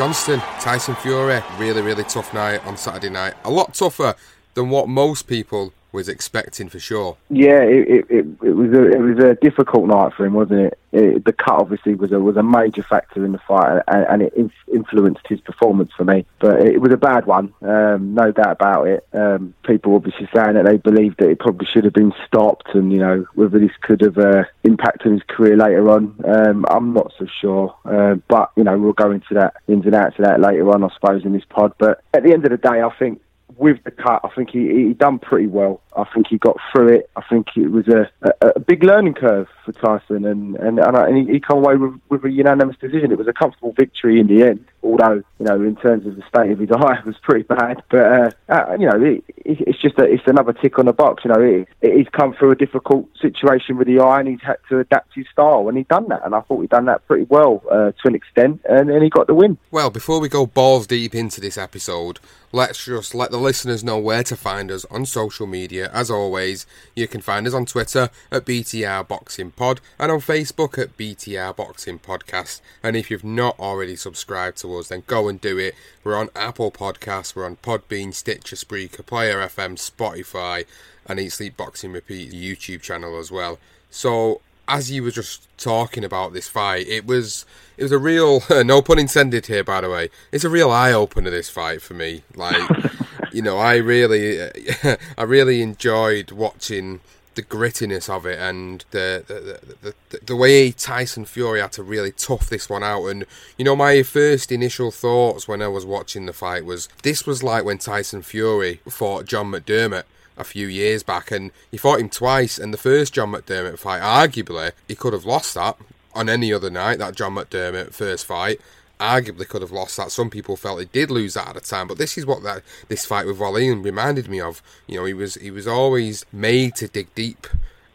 Johnston, Tyson Fury, really, really tough night on Saturday night. A lot tougher than what most people was expecting for sure. Yeah, it, it, it, it was a it was a difficult night for him, wasn't it? it the cut obviously was a was a major factor in the fight, and, and it inf- influenced his performance for me. But it was a bad one, um, no doubt about it. Um, people obviously saying that they believed that it probably should have been stopped, and you know whether this could have uh, impacted his career later on. Um, I'm not so sure, uh, but you know we'll go into that ins and outs of that later on, I suppose, in this pod. But at the end of the day, I think with the cut, I think he, he done pretty well. I think he got through it. I think it was a, a, a big learning curve for Tyson, and and, and, I, and he, he came away with, with a unanimous decision. It was a comfortable victory in the end, although you know in terms of the state of his eye, it was pretty bad. But uh, uh, you know, it, it's just a, it's another tick on the box. You know, it, it, he's come through a difficult situation with the eye, and he's had to adapt his style, and he done that. And I thought he'd done that pretty well uh, to an extent, and, and he got the win. Well, before we go balls deep into this episode, let's just let the listeners know where to find us on social media. As always, you can find us on Twitter at BTR Boxing Pod and on Facebook at BTR Boxing Podcast. And if you've not already subscribed to us, then go and do it. We're on Apple Podcasts, we're on Podbean, Stitcher, Spreaker, Player FM, Spotify, and Eat Sleep Boxing Repeat YouTube channel as well. So as you were just talking about this fight, it was it was a real no pun intended here, by the way. It's a real eye opener this fight for me. Like, you know, I really I really enjoyed watching the grittiness of it and the the, the the, the way Tyson Fury had to really tough this one out. And you know, my first initial thoughts when I was watching the fight was this was like when Tyson Fury fought John McDermott a few years back, and he fought him twice. And the first John McDermott fight, arguably, he could have lost that on any other night. That John McDermott first fight, arguably could have lost that. Some people felt he did lose that at the time, but this is what that this fight with Wallin reminded me of. You know, he was he was always made to dig deep,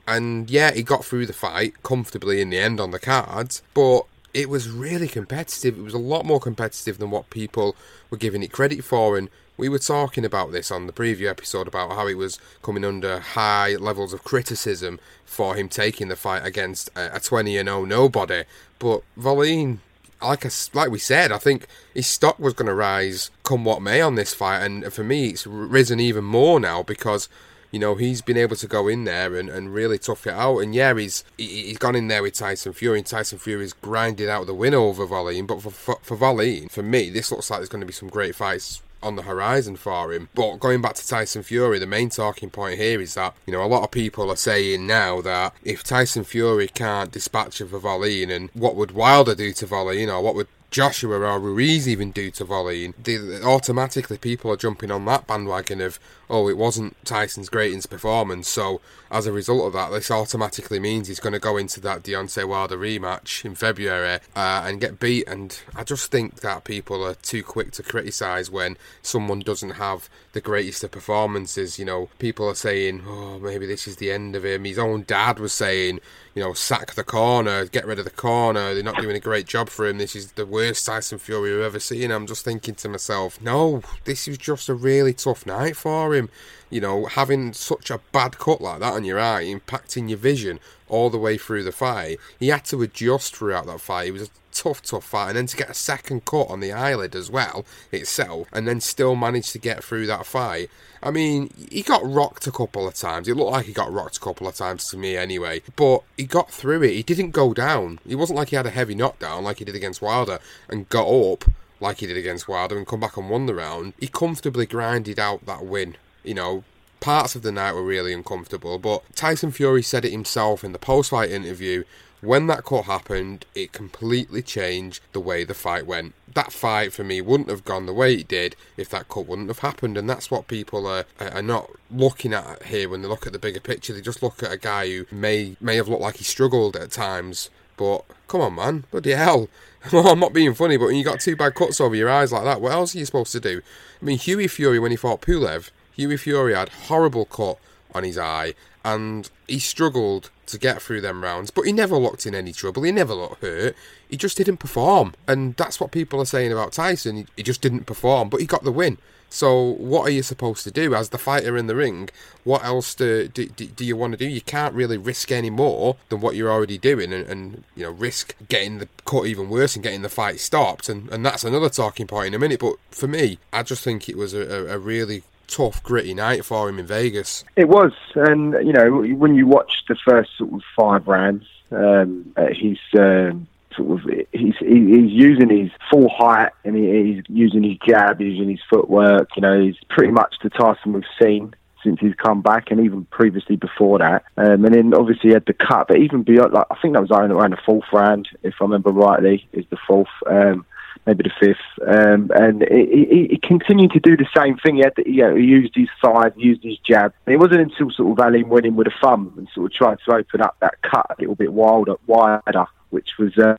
and yeah, he got through the fight comfortably in the end on the cards, but. It was really competitive. It was a lot more competitive than what people were giving it credit for, and we were talking about this on the preview episode about how he was coming under high levels of criticism for him taking the fight against a 20 and 0 nobody. But Wallin, like I, like we said, I think his stock was going to rise come what may on this fight, and for me, it's risen even more now because. You know he's been able to go in there and, and really tough it out, and yeah, he's he's gone in there with Tyson Fury, and Tyson Fury's grinded out the win over Wallin. But for for, for for me, this looks like there's going to be some great fights on the horizon for him. But going back to Tyson Fury, the main talking point here is that, you know, a lot of people are saying now that if Tyson Fury can't dispatch of Wallin, and what would Wilder do to Wallin, or what would Joshua or Ruiz even do to Wallin, automatically people are jumping on that bandwagon of, oh, it wasn't Tyson's greatest performance, so as a result of that, this automatically means he's going to go into that Deontay Wilder rematch in February uh, and get beat. And I just think that people are too quick to criticise when someone doesn't have the greatest of performances. You know, people are saying, oh, maybe this is the end of him. His own dad was saying, you know, sack the corner, get rid of the corner. They're not doing a great job for him. This is the worst Tyson Fury I've ever seen. I'm just thinking to myself, no, this is just a really tough night for him. You know, having such a bad cut like that on your eye, impacting your vision all the way through the fight. He had to adjust throughout that fight. He was tough, tough fight, and then to get a second cut on the eyelid as well itself, and then still manage to get through that fight. I mean, he got rocked a couple of times. It looked like he got rocked a couple of times to me anyway, but he got through it. He didn't go down. It wasn't like he had a heavy knockdown like he did against Wilder and got up like he did against Wilder and come back and won the round. He comfortably grinded out that win. You know, parts of the night were really uncomfortable, but Tyson Fury said it himself in the post fight interview. When that cut happened, it completely changed the way the fight went. That fight for me wouldn't have gone the way it did if that cut wouldn't have happened, and that's what people are, are not looking at here when they look at the bigger picture. They just look at a guy who may may have looked like he struggled at times, but come on, man, bloody hell! I'm not being funny, but when you got two bad cuts over your eyes like that, what else are you supposed to do? I mean, Hughie Fury when he fought Pulev, Hughie Fury had horrible cut on his eye, and he struggled to get through them rounds, but he never looked in any trouble. He never looked hurt. He just didn't perform, and that's what people are saying about Tyson. He, just didn't perform, but he got the win. So what are you supposed to do as the fighter in the ring? What else do, do, do you want to do? You can't really risk any more than what you're already doing, and, and you know risk getting the cut even worse and getting the fight stopped. And, and that's another talking point in a minute. But for me, I just think it was a, a really tough, gritty night for him in Vegas. It was, and you know, when you watch the first sort of five rounds, um, uh, he's um, sort of he's he's using his full height and he's using his jab, using his footwork. You know, he's pretty much the Tyson we've seen since he's come back, and even previously before that. Um, and then obviously he had the cut, but even beyond, like I think that was around, the fourth round, if I remember rightly, is the fourth. Um, maybe the fifth, um, and he, he, he, continued to do the same thing. He, had the, you know, he used his size, used his jab. It wasn't until sort of Wallin went in with a thumb and sort of tried to open up that cut a little bit wilder, wider, which was, uh,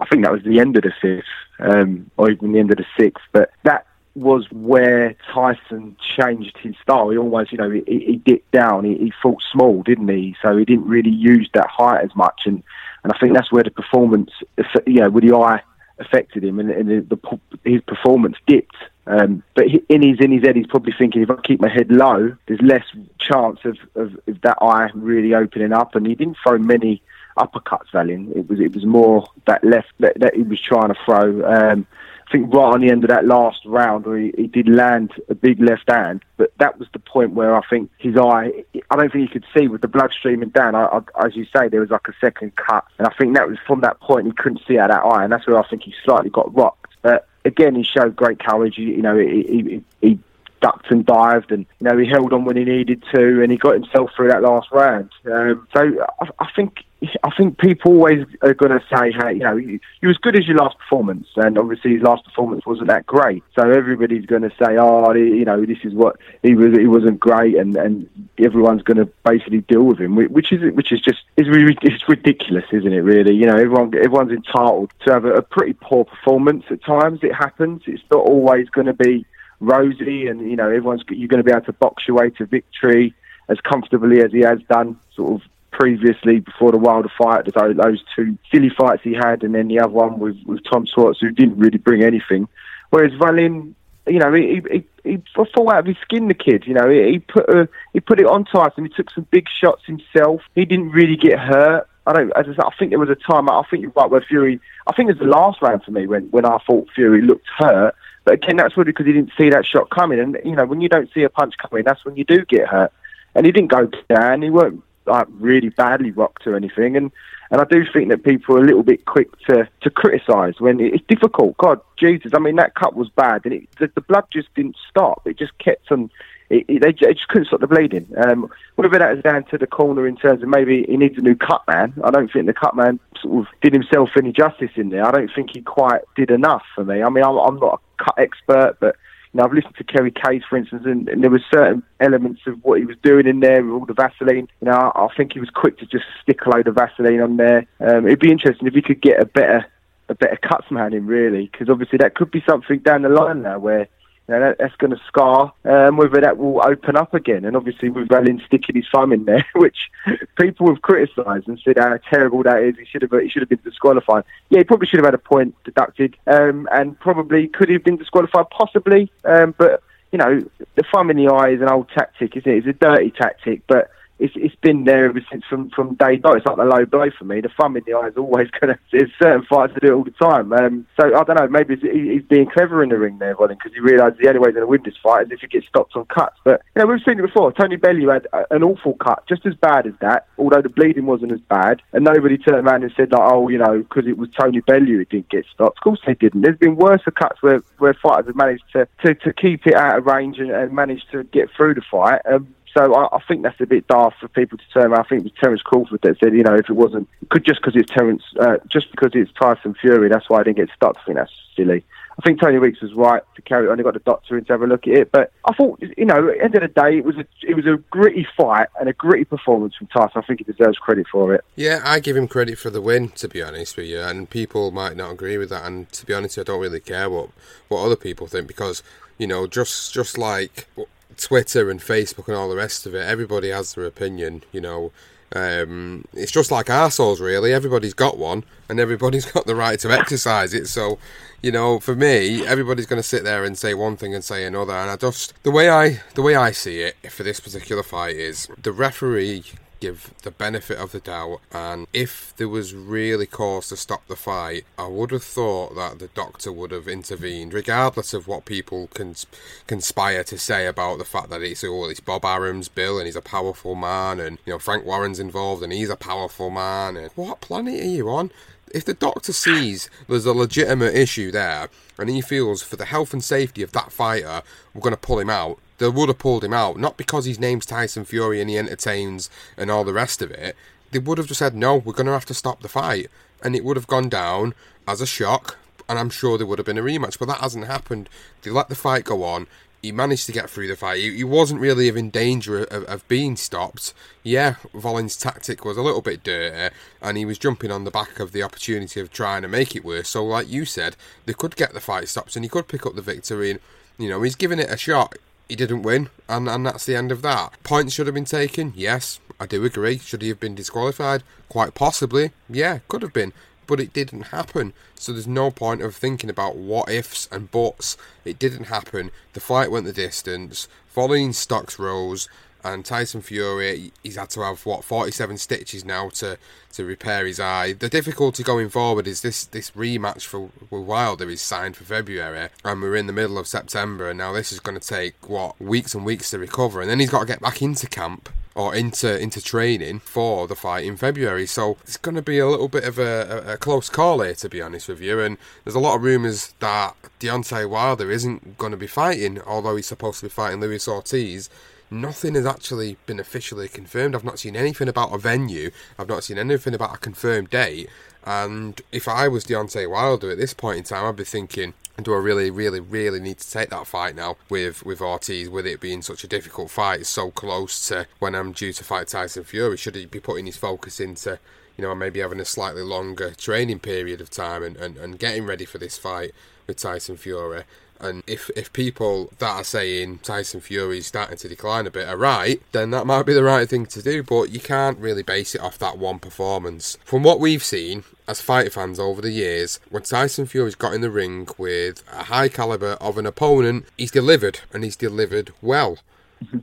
I think that was the end of the fifth, um, or even the end of the sixth. But that was where Tyson changed his style. He almost, you know, he, he dipped down. He, he fought small, didn't he? So he didn't really use that height as much, and and I think that's where the performance, you know, with the eye affected him, and, and the, the, his performance dipped. Um, but he, in his in his head, he's probably thinking, if I keep my head low, there's less chance of, of, of that eye really opening up. And he didn't throw many uppercuts, Wallin. It was it was more that left that, that he was trying to throw. Um, I think right on the end of that last round, where he, he, did land a big left hand, but that was the point where I think his eye, I don't think he could see with the blood streaming down. I, I, as you say, there was like a second cut, and I think that was from that point he couldn't see out of that eye, and that's where I think he slightly got rocked. But again, he showed great courage. You, you know, he, he, he ducked and dived, and you know he held on when he needed to, and he got himself through that last round. Um, so I, I, think I think people always are going to say, hey, you know, you, you as good as your last performance, and obviously his last performance wasn't that great. So everybody's going to say, oh, you know, this is what he was. He wasn't great, and and everyone's going to basically deal with him, which is which is just is it's ridiculous, isn't it? Really, you know, everyone everyone's entitled to have a, a pretty poor performance at times. It happens. It's not always going to be rosy, and you know everyone's you're going to be able to box your way to victory as comfortably as he has done, sort of previously before the Wilder fight. Those, those two silly fights he had, and then the other one with with Tom Schwarz, who didn't really bring anything. Whereas Wallin, you know, he he, he fought out of his skin. The kid, you know, he, he put a, he put it on Tyson. He took some big shots himself. He didn't really get hurt. I don't. I, just, I think there was a time. I think you're right where Fury. I think it was the last round for me when when I thought Fury looked hurt. But again, that's really because he didn't see that shot coming. And, you know, when you don't see a punch coming, that's when you do get hurt. And he didn't go down. He weren't like really badly rocked or anything. And and I do think that people are a little bit quick to, to criticise when it's difficult. God, Jesus, I mean that cut was bad, and it, the, the blood just didn't stop. It just kept on. It, it, they, just couldn't stop the bleeding. Um, whether that is down to the corner in terms of maybe he needs a new cut man, I don't think the cut man sort of did himself any justice in there. I don't think he quite did enough for me. I mean, I'm, I'm not a cut expert, but you know, I've listened to Kerry Kayes, for instance, and, and, there were certain elements of what he was doing in there with all the Vaseline. You know, I, I think he was quick to just stick a load of Vaseline on there. Um, it'd be interesting if he could get a better a better cutsman in, really, because obviously that could be something down the line now where you know, that, that's going to scar. Um, whether that will open up again, and obviously with Wallin sticking his thumb in there, which people have criticised and said how terrible that is. He should have he should have been disqualified. Yeah, he probably should have had a point deducted, um, and probably could have been disqualified, possibly. Um, but you know, the thumb in the eye is an old tactic, isn't it? It's a dirty tactic, but it's, it's been there ever since from, from day dot. It's like the low blow for me. The thumb in the eye is always going to. There's certain fighters that do it all the time. Um, so I don't know. Maybe he's being clever in the ring there, Ronnie, because he realises the only way going to win this fight is if he gets stopped on cuts. But you know we've seen it before. Tony Bellew had an awful cut, just as bad as that, although the bleeding wasn't as bad. And nobody turned around and said like, oh, you know, because it was Tony Bellew, it didn't get stopped. Of course they didn't. There's been worse cuts where where fighters have managed to to, to keep it out of range and, and managed to get through the fight. Um, so I, I, think that's a bit daft for people to turn around. I think it was Terence Crawford that said, you know, if it wasn't could just because it's Terence, uh, just because it's Tyson Fury, that's why I didn't get stuck. I think that's silly. I think Tony Weeks was right to carry on. He got the doctor in to have a look at it. But I thought, you know, at the end of the day, it was a it was a gritty fight and a gritty performance from Tyson. I think he deserves credit for it. Yeah, I give him credit for the win, to be honest with you. And people might not agree with that. And to be honest, I don't really care what what other people think because you know, just just like Twitter and Facebook and all the rest of it, everybody has their opinion, you know. Um, it's just like arseholes, really. Everybody's got one, and everybody's got the right to exercise it. So, you know, for me, everybody's going to sit there and say one thing and say another. And I just the way I the way I see it for this particular fight is the referee give the benefit of the doubt. And if there was really cause to stop the fight, I would have thought that the doctor would have intervened, regardless of what people cons- conspire to say about the fact that it's oh, it's Bob Arum's bill and he's a powerful man, and you know Frank Warren's involved and he's a powerful man. And what planet are you on? if the doctor sees there's a legitimate issue there and he feels for the health and safety of that fighter, we're going to pull him out, they would have pulled him out. Not because his name's Tyson Fury and he entertains and all the rest of it. They would have just said, no, we're going to have to stop the fight. And it would have gone down as a shock. And I'm sure there would have been a rematch. But that hasn't happened. They let the fight go on. He managed to get through the fight. He, he wasn't really in danger of, of being stopped. Yeah, Wallin's tactic was a little bit dirty, and he was jumping on the back of the opportunity of trying to make it worse. So, like you said, they could get the fight stopped, and he could pick up the victory. And you know, he's giving it a shot he didn't win, and, and that's the end of that. Points should have been taken, yes, I do agree. Should he have been disqualified? Quite possibly, yeah, could have been, but it didn't happen. So there's no point of thinking about what ifs and buts. It didn't happen. The fight went the distance. Following stocks rose and Tyson Fury, he's had to have what 47 stitches now to to repair his eye. The difficulty going forward is this this rematch for Wilder is signed for February, and we're in the middle of September, and now this is going to take what weeks and weeks to recover, and then he's got to get back into camp or into into training for the fight in February. So it's going to be a little bit of a, a, a close call here, to be honest with you. And there's a lot of rumours that Deontay Wilder isn't going to be fighting, although he's supposed to be fighting Luis Ortiz nothing has actually been officially confirmed. I've not seen anything about a venue. I've not seen anything about a confirmed date. And if I was Deontay Wilder at this point in time, I'd be thinking, do I really, really, really need to take that fight now with with Ortiz? With it being such a difficult fight, so close to when I'm due to fight Tyson Fury, should he be putting his focus into, you know, maybe having a slightly longer training period of time and, and, and getting ready for this fight with Tyson Fury? And if if people that are saying Tyson Fury is starting to decline a bit are right, then that might be the right thing to do. But you can't really base it off that one performance. From what we've seen as fight fans over the years, when Tyson Fury's got in the ring with a high caliber of an opponent, he's delivered and he's delivered well.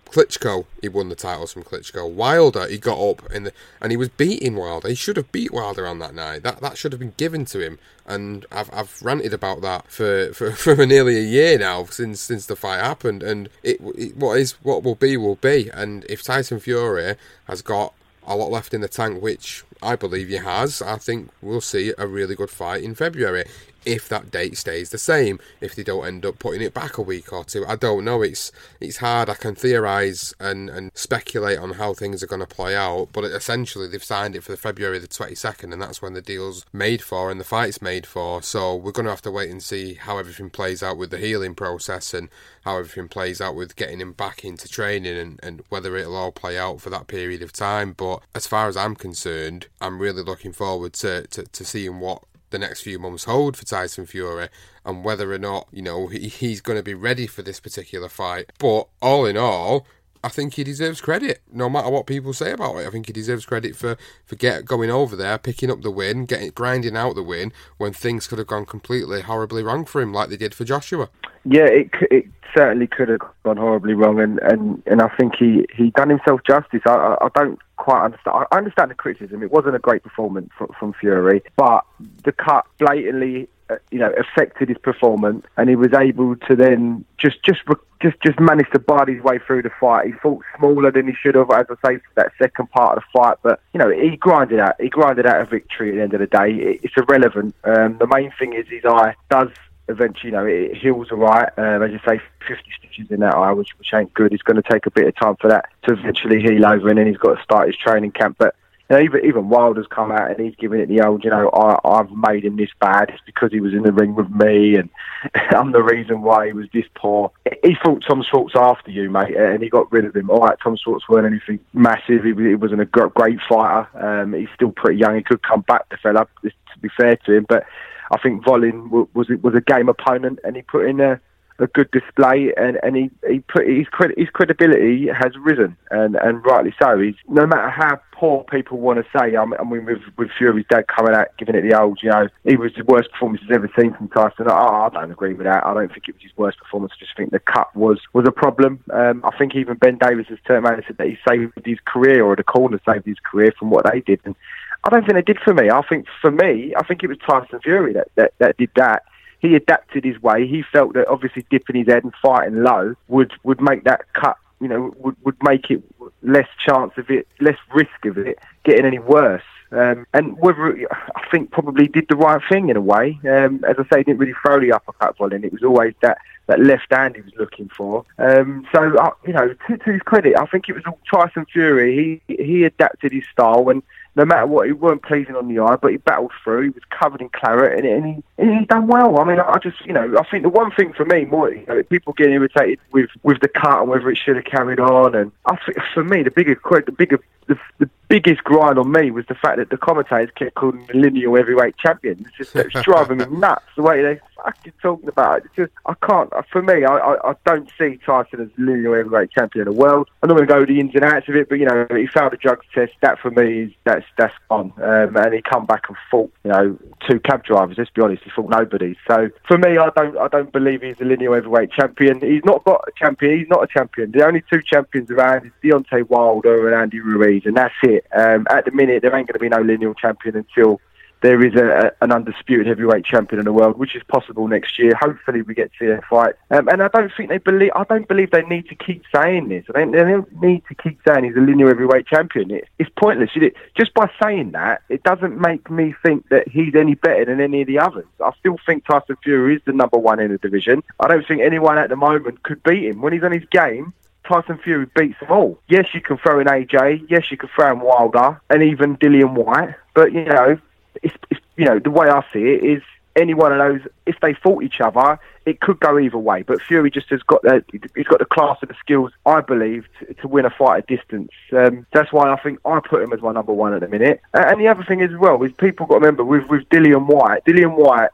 Klitschko, he won the titles from Klitschko. Wilder, he got up in the and he was beating Wilder. He should have beat Wilder on that night. That that should have been given to him. And I've I've ranted about that for, for, for nearly a year now since since the fight happened. And it, it what is what will be will be. And if Tyson Fury has got a lot left in the tank, which I believe he has, I think we'll see a really good fight in February if that date stays the same. If they don't end up putting it back a week or two, I don't know. It's it's hard. I can theorise and, and speculate on how things are going to play out, but essentially they've signed it for the February the twenty second, and that's when the deal's made for and the fight's made for. So we're going to have to wait and see how everything plays out with the healing process and how everything plays out with getting him back into training and, and whether it'll all play out for that period of time. But as far as I'm concerned, I'm really looking forward to, to, to seeing what the next few months hold for Tyson Fury and whether or not, you know, he, he's going to be ready for this particular fight. But all in all, I think he deserves credit, no matter what people say about it. I think he deserves credit for, for get going over there, picking up the win, getting grinding out the win when things could have gone completely horribly wrong for him, like they did for Joshua. Yeah, it it certainly could have gone horribly wrong, and, and, and I think he, he done himself justice. I, I, I don't quite understand. I understand the criticism. It wasn't a great performance from, from Fury, but the cut blatantly, you know, affected his performance, and he was able to then just just just just manage to bide his way through the fight. He fought smaller than he should have, as I say, for that second part of the fight. But you know, he grinded out. He grinded out a victory at the end of the day. It, it's irrelevant. Um, the main thing is his eye does eventually, you know, it heals all right. Um, as you say, 50 stitches in that eye, which, which ain't good. It's going to take a bit of time for that to eventually heal over, and then he's got to start his training camp. But even even Wilder's come out and he's giving it the old, you know, I, I've made him this bad. It's because he was in the ring with me, and I'm the reason why he was this poor. He fought Tom Schwarz after you, mate, and he got rid of him. All right, Tom Schwarz weren't anything massive. He, he wasn't a great fighter. Um, he's still pretty young. He could come back, the fella. To be fair to him, but I think Wallin was was a game opponent, and he put in a, a good display, and, and he, he put his cred, his credibility has risen, and, and rightly so. He's no matter how poor people want to say. I mean, with with Fury's dad coming out giving it the old, you know, he was the worst performance he's ever seen from Tyson. Oh, I don't agree with that. I don't think it was his worst performance. I just think the cut was was a problem. Um, I think even Ben Davis has turned around and said that he saved his career, or the corner saved his career from what they did. And I don't think they did for me. I think for me, I think it was Tyson Fury that, that, that did that. He adapted his way. He felt that obviously dipping his head and fighting low would, would make that cut, you know, would, would make it less chance of it, less risk of it getting any worse. Um, and whether I think probably did the right thing in a way. Um, as I say, didn't really throw the uppercut volley. It was always that, that left hand he was looking for. Um, so uh, you know, to, to his credit, I think it was all Tyson Fury. He he adapted his style and no matter what, he weren't pleasing on the eye, but he battled through. He was covered in claret, and, and he and he done well. I mean, I just you know, I think the one thing for me, more you know, people getting irritated with with the cut and whether it should have carried on, and I think for me, the bigger the bigger the, the biggest grind on me was the fact that the commentators kept calling him the lineal heavyweight champion. It's just it's driving me nuts the way they fucking talking about it. It's just I can't. For me, I, I, I don't see Tyson as lineal heavyweight champion of the world. I'm not going to go the ins and outs of it, but you know he failed a drugs test. That for me is that's that's gone. Um, and he come back and fought you know two cab drivers. Let's be honest, he fought nobody. So for me, I don't I don't believe he's a lineal heavyweight champion. He's not got a champion. He's not a champion. The only two champions around is Deontay Wilder and Andy Ruiz, and that's it. Um, at the minute, there ain't going to be no lineal champion until there is a, an undisputed heavyweight champion in the world, which is possible next year. Hopefully, we get to see a fight. Um, and I don't think they believe. I don't believe they need to keep saying this. I they don't need to keep saying he's a linear heavyweight champion. It, it's pointless. Just by saying that, it doesn't make me think that he's any better than any of the others. I still think Tyson Fury is the number one in the division. I don't think anyone at the moment could beat him when he's on his game. Tyson Fury beats them all. Yes, you can throw in AJ. Yes, you can throw in Wilder and even Dillian Whyte. But you know, it's, it's you know the way I see it is any one of those. If they fought each other, it could go either way. But Fury just has got the he's got the class and the skills, I believe, to, to win a fight at distance. Um, that's why I think I put him as my number one at the minute. And the other thing as well is people got to remember with with Dillian Whyte, Dillian Whyte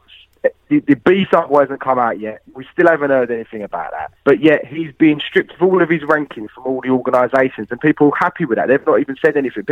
the, the B sub hasn't come out yet. We still haven't heard anything about that. But yet he's being stripped of all of his rankings from all the organisations, and people are happy with that. They've not even said anything.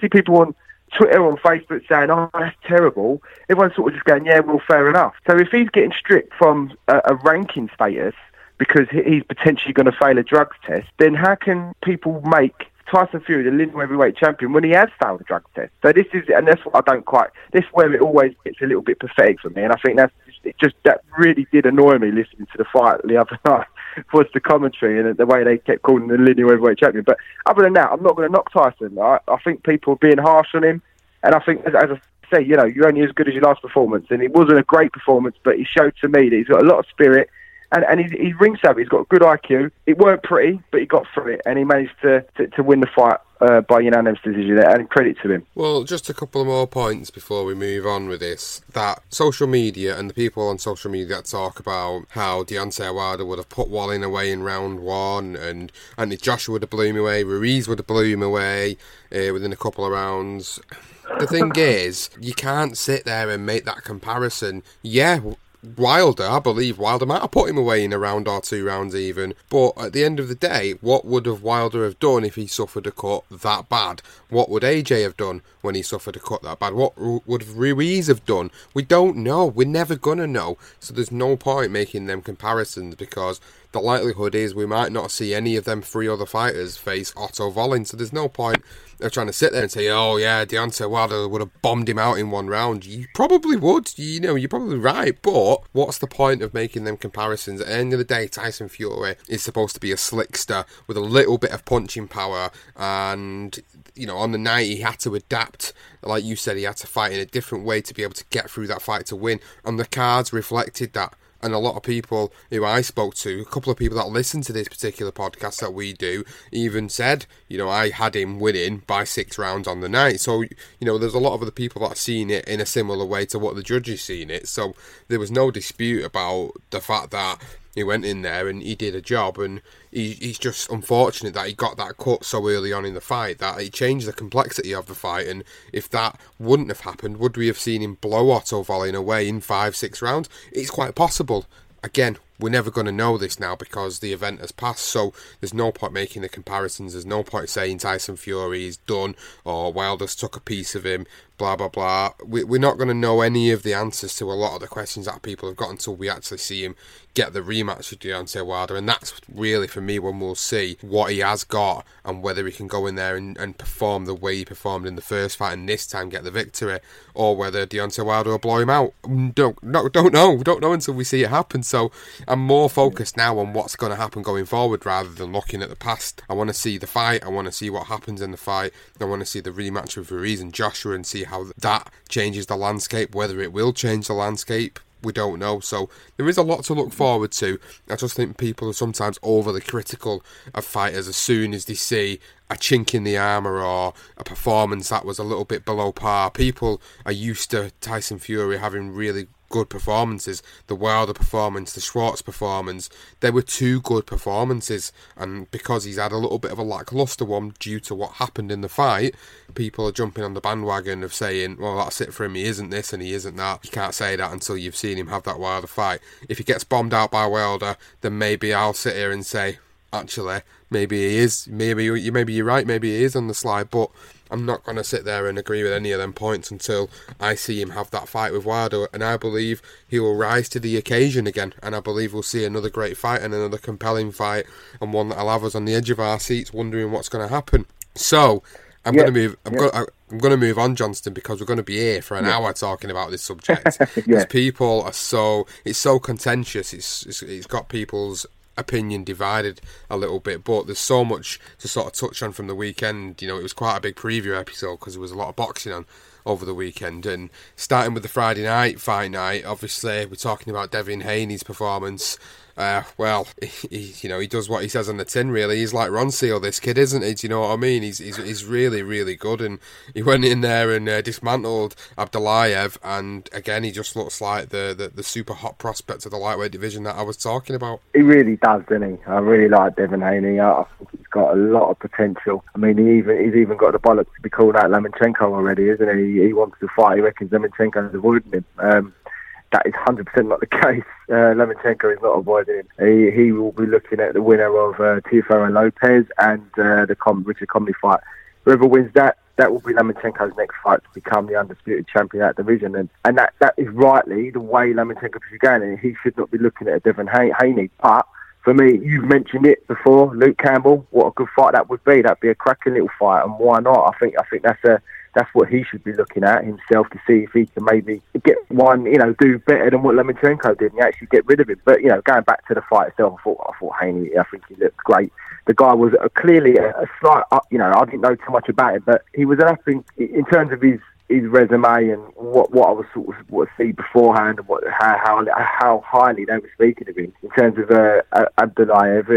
See people on Twitter, on Facebook saying, "Oh, that's terrible." Everyone's sort of just going, "Yeah, well, fair enough." So if he's getting stripped from a, a ranking status because he's potentially going to fail a drugs test, then how can people make Tyson Fury the lineal heavyweight champion when he has failed a drug test. So this is, and that's what I don't quite. This is where it always gets a little bit pathetic for me, and I think that's it just that really did annoy me listening to the fight the other night was the commentary and the way they kept calling the lineal heavyweight champion. But other than that, I'm not going to knock Tyson. I, I think people are being harsh on him, and I think as, as I say, you know, you're only as good as your last performance, and it wasn't a great performance, but he showed to me that he's got a lot of spirit and, and he's, he's ring savvy. He's got a good IQ. It weren't pretty, but he got through it, and he managed to, to, to win the fight uh, by unanimous decision and credit to him. Well, just a couple of more points before we move on with this. That social media and the people on social media that talk about how Deontay Wilder would have put Wallin away in round one, and Anthony Joshua would have blew him away, Ruiz would have blew him away uh, within a couple of rounds. the thing is, you can't sit there and make that comparison. Yeah, Wilder, I believe Wilder might have put him away in a round or two rounds even. But at the end of the day, what would have Wilder have done if he suffered a cut that bad? What would AJ have done when he suffered a cut that bad? What would Ruiz have done? We don't know. We're never gonna know. So there's no point making them comparisons because the likelihood is we might not see any of them three other fighters face Otto Wallin. So there's no point of trying to sit there and say, "Oh yeah, Deontay Wilder would have bombed him out in one round." You probably would. You know, you're probably right. But what's the point of making them comparisons? At the end of the day, Tyson Fury is supposed to be a slickster with a little bit of punching power, and you know, on the night he had to adapt. Like you said, he had to fight in a different way to be able to get through that fight to win, and the cards reflected that and a lot of people who I spoke to, a couple of people that listen to this particular podcast that we do, even said, you know, I had him winning by six rounds on the night. So, you know, there's a lot of other people that have seen it in a similar way to what the judges seen it. So there was no dispute about the fact that he went in there and he did a job and he, he's just unfortunate that he got that cut so early on in the fight that it changed the complexity of the fight and if that wouldn't have happened would we have seen him blow Otto Wallin away in five six rounds it's quite possible again we're never going to know this now because the event has passed. So there's no point making the comparisons. There's no point saying Tyson Fury is done or Wilder's took a piece of him. Blah blah blah. We, we're not going to know any of the answers to a lot of the questions that people have got until we actually see him get the rematch with Deontay Wilder, and that's really for me when we'll see what he has got and whether he can go in there and, and perform the way he performed in the first fight and this time get the victory, or whether Deontay Wilder will blow him out. Mm, don't no, don't know. Don't know until we see it happen. So I'm more focused now on what's going to happen going forward rather than looking at the past. I want to see the fight. I want to see what happens in the fight. I want to see the rematch with Ruiz and Joshua and see how that changes the landscape. Whether it will change the landscape, we don't know. So there is a lot to look forward to. I just think people are sometimes overly critical of fighters as soon as they see a chink in the armour or a performance that was a little bit below par. People are used to Tyson Fury having really good performances. The Wilder performance, the Schwarz performance, they were two good performances. And because he's had a little bit of a lackluster one due to what happened in the fight, people are jumping on the bandwagon of saying, well, that's it for him. He isn't this and he isn't that. You can't say that until you've seen him have that Wilder fight. If he gets bombed out by Wilder, then maybe I'll sit here and say, actually, maybe he is. Maybe you, maybe you're right. Maybe he is on the slide, but I'm not going to sit there and agree with any of them points until I see him have that fight with Wilder. And I believe he will rise to the occasion again. And I believe we'll see another great fight and another compelling fight, and one that'll have us on the edge of our seats wondering what's going to happen. So. I'm yeah, going to move. I'm yeah. going. I'm going to move on, Johnston, because we're going to be here for an yeah. hour talking about this subject. Because people are so. It's so contentious. It's, it's it's got people's opinion divided a little bit, but there's so much to sort of touch on from the weekend. You know, it was quite a big preview episode because there was a lot of boxing on over the weekend. And starting with the Friday night fight night, obviously, we're talking about Devin Haney's performance uh, well, he, you know, he does what he says on the tin. Really, he's like Ronseal, this kid, isn't he? Do you know what I mean? He's he's, he's really really good, and he went in there and uh, dismantled Abdullaev, and again, he just looks like the, the, the super hot prospect of the lightweight division that I was talking about. He really does, doesn't he? I really like Devin Haney. I think he's got a lot of potential. I mean, he even he's even got the bollocks to be called out Lomachenko already, isn't he? He wants to fight. He reckons Lomachenko's avoiding him. Um, that is 100% not the case. Uh, Lomachenko is not avoiding him. He, he will be looking at the winner of uh, Teofimo Lopez and uh, the Com- Richard Commey fight. Whoever wins that, that will be Lomachenko's next fight to become the undisputed champion of that division. And, and that, that is rightly the way Lomachenko should go. And he should not be looking at a Devin Haney. But for me, you've mentioned it before, Luke Campbell. What a good fight that would be. That'd be a cracking little fight, and why not? I think I think that's a that's what he should be looking at himself to see if he can maybe get one, you know, do better than what Lomachenko did and actually get rid of him. But you know, going back to the fight itself, I thought I thought Haney, I think he looked great. The guy was clearly a, a slight, you know, I didn't know too much about it, but he was, I think, in terms of his his resume and what what I was sort of what see beforehand and what how how how highly they were speaking of him in terms of uh, Abdullaev.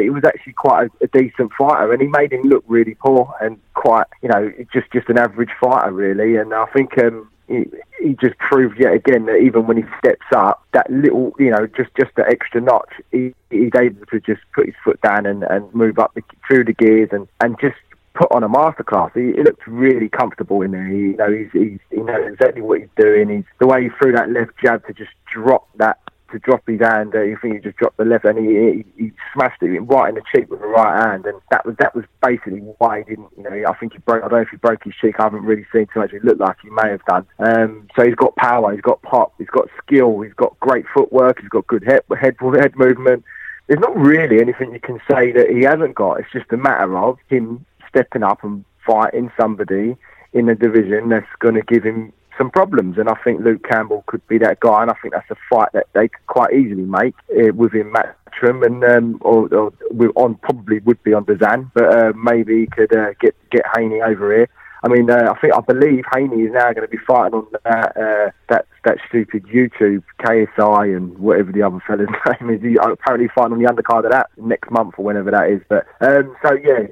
He was actually quite a, a, decent fighter, and he made him look really poor and quite you know just just an average fighter really. And I think. Um, he, he just proved yet again that even when he steps up, that little, you know, just just the extra notch, he, he's able to just put his foot down and, and move up the, through the gears and, and just put on a masterclass. He, he looked really comfortable in there. He, you know, he's, he's, he knows exactly what he's doing. He's the way he threw that left jab to just drop that to drop his hand. Uh, you think he just dropped the left, and he, he, he smashed it right in the cheek with the right hand, and that was that was basically why he didn't. You know, I think he broke. I don't know if he broke his cheek. I haven't really seen too much. It looked like he may have done. Um, so he's got power. He's got pop. He's got skill. He's got great footwork. He's got good head head head movement. There's not really anything you can say that he hasn't got. It's just a matter of him stepping up and fighting somebody in the division that's going to give him some problems. And I think Luke Campbell could be that guy. And I think that's a fight that they could quite easily make uh, within Matchroom and um, or, or on probably would be on DAZN, but uh, maybe he could uh, get get Haney over here. I mean, uh, I think I believe Haney is now going to be fighting on that uh, that that stupid YouTube KSI and whatever the other fella's name is. He apparently fighting on the undercard of that next month or whenever that is. But um, so yeah,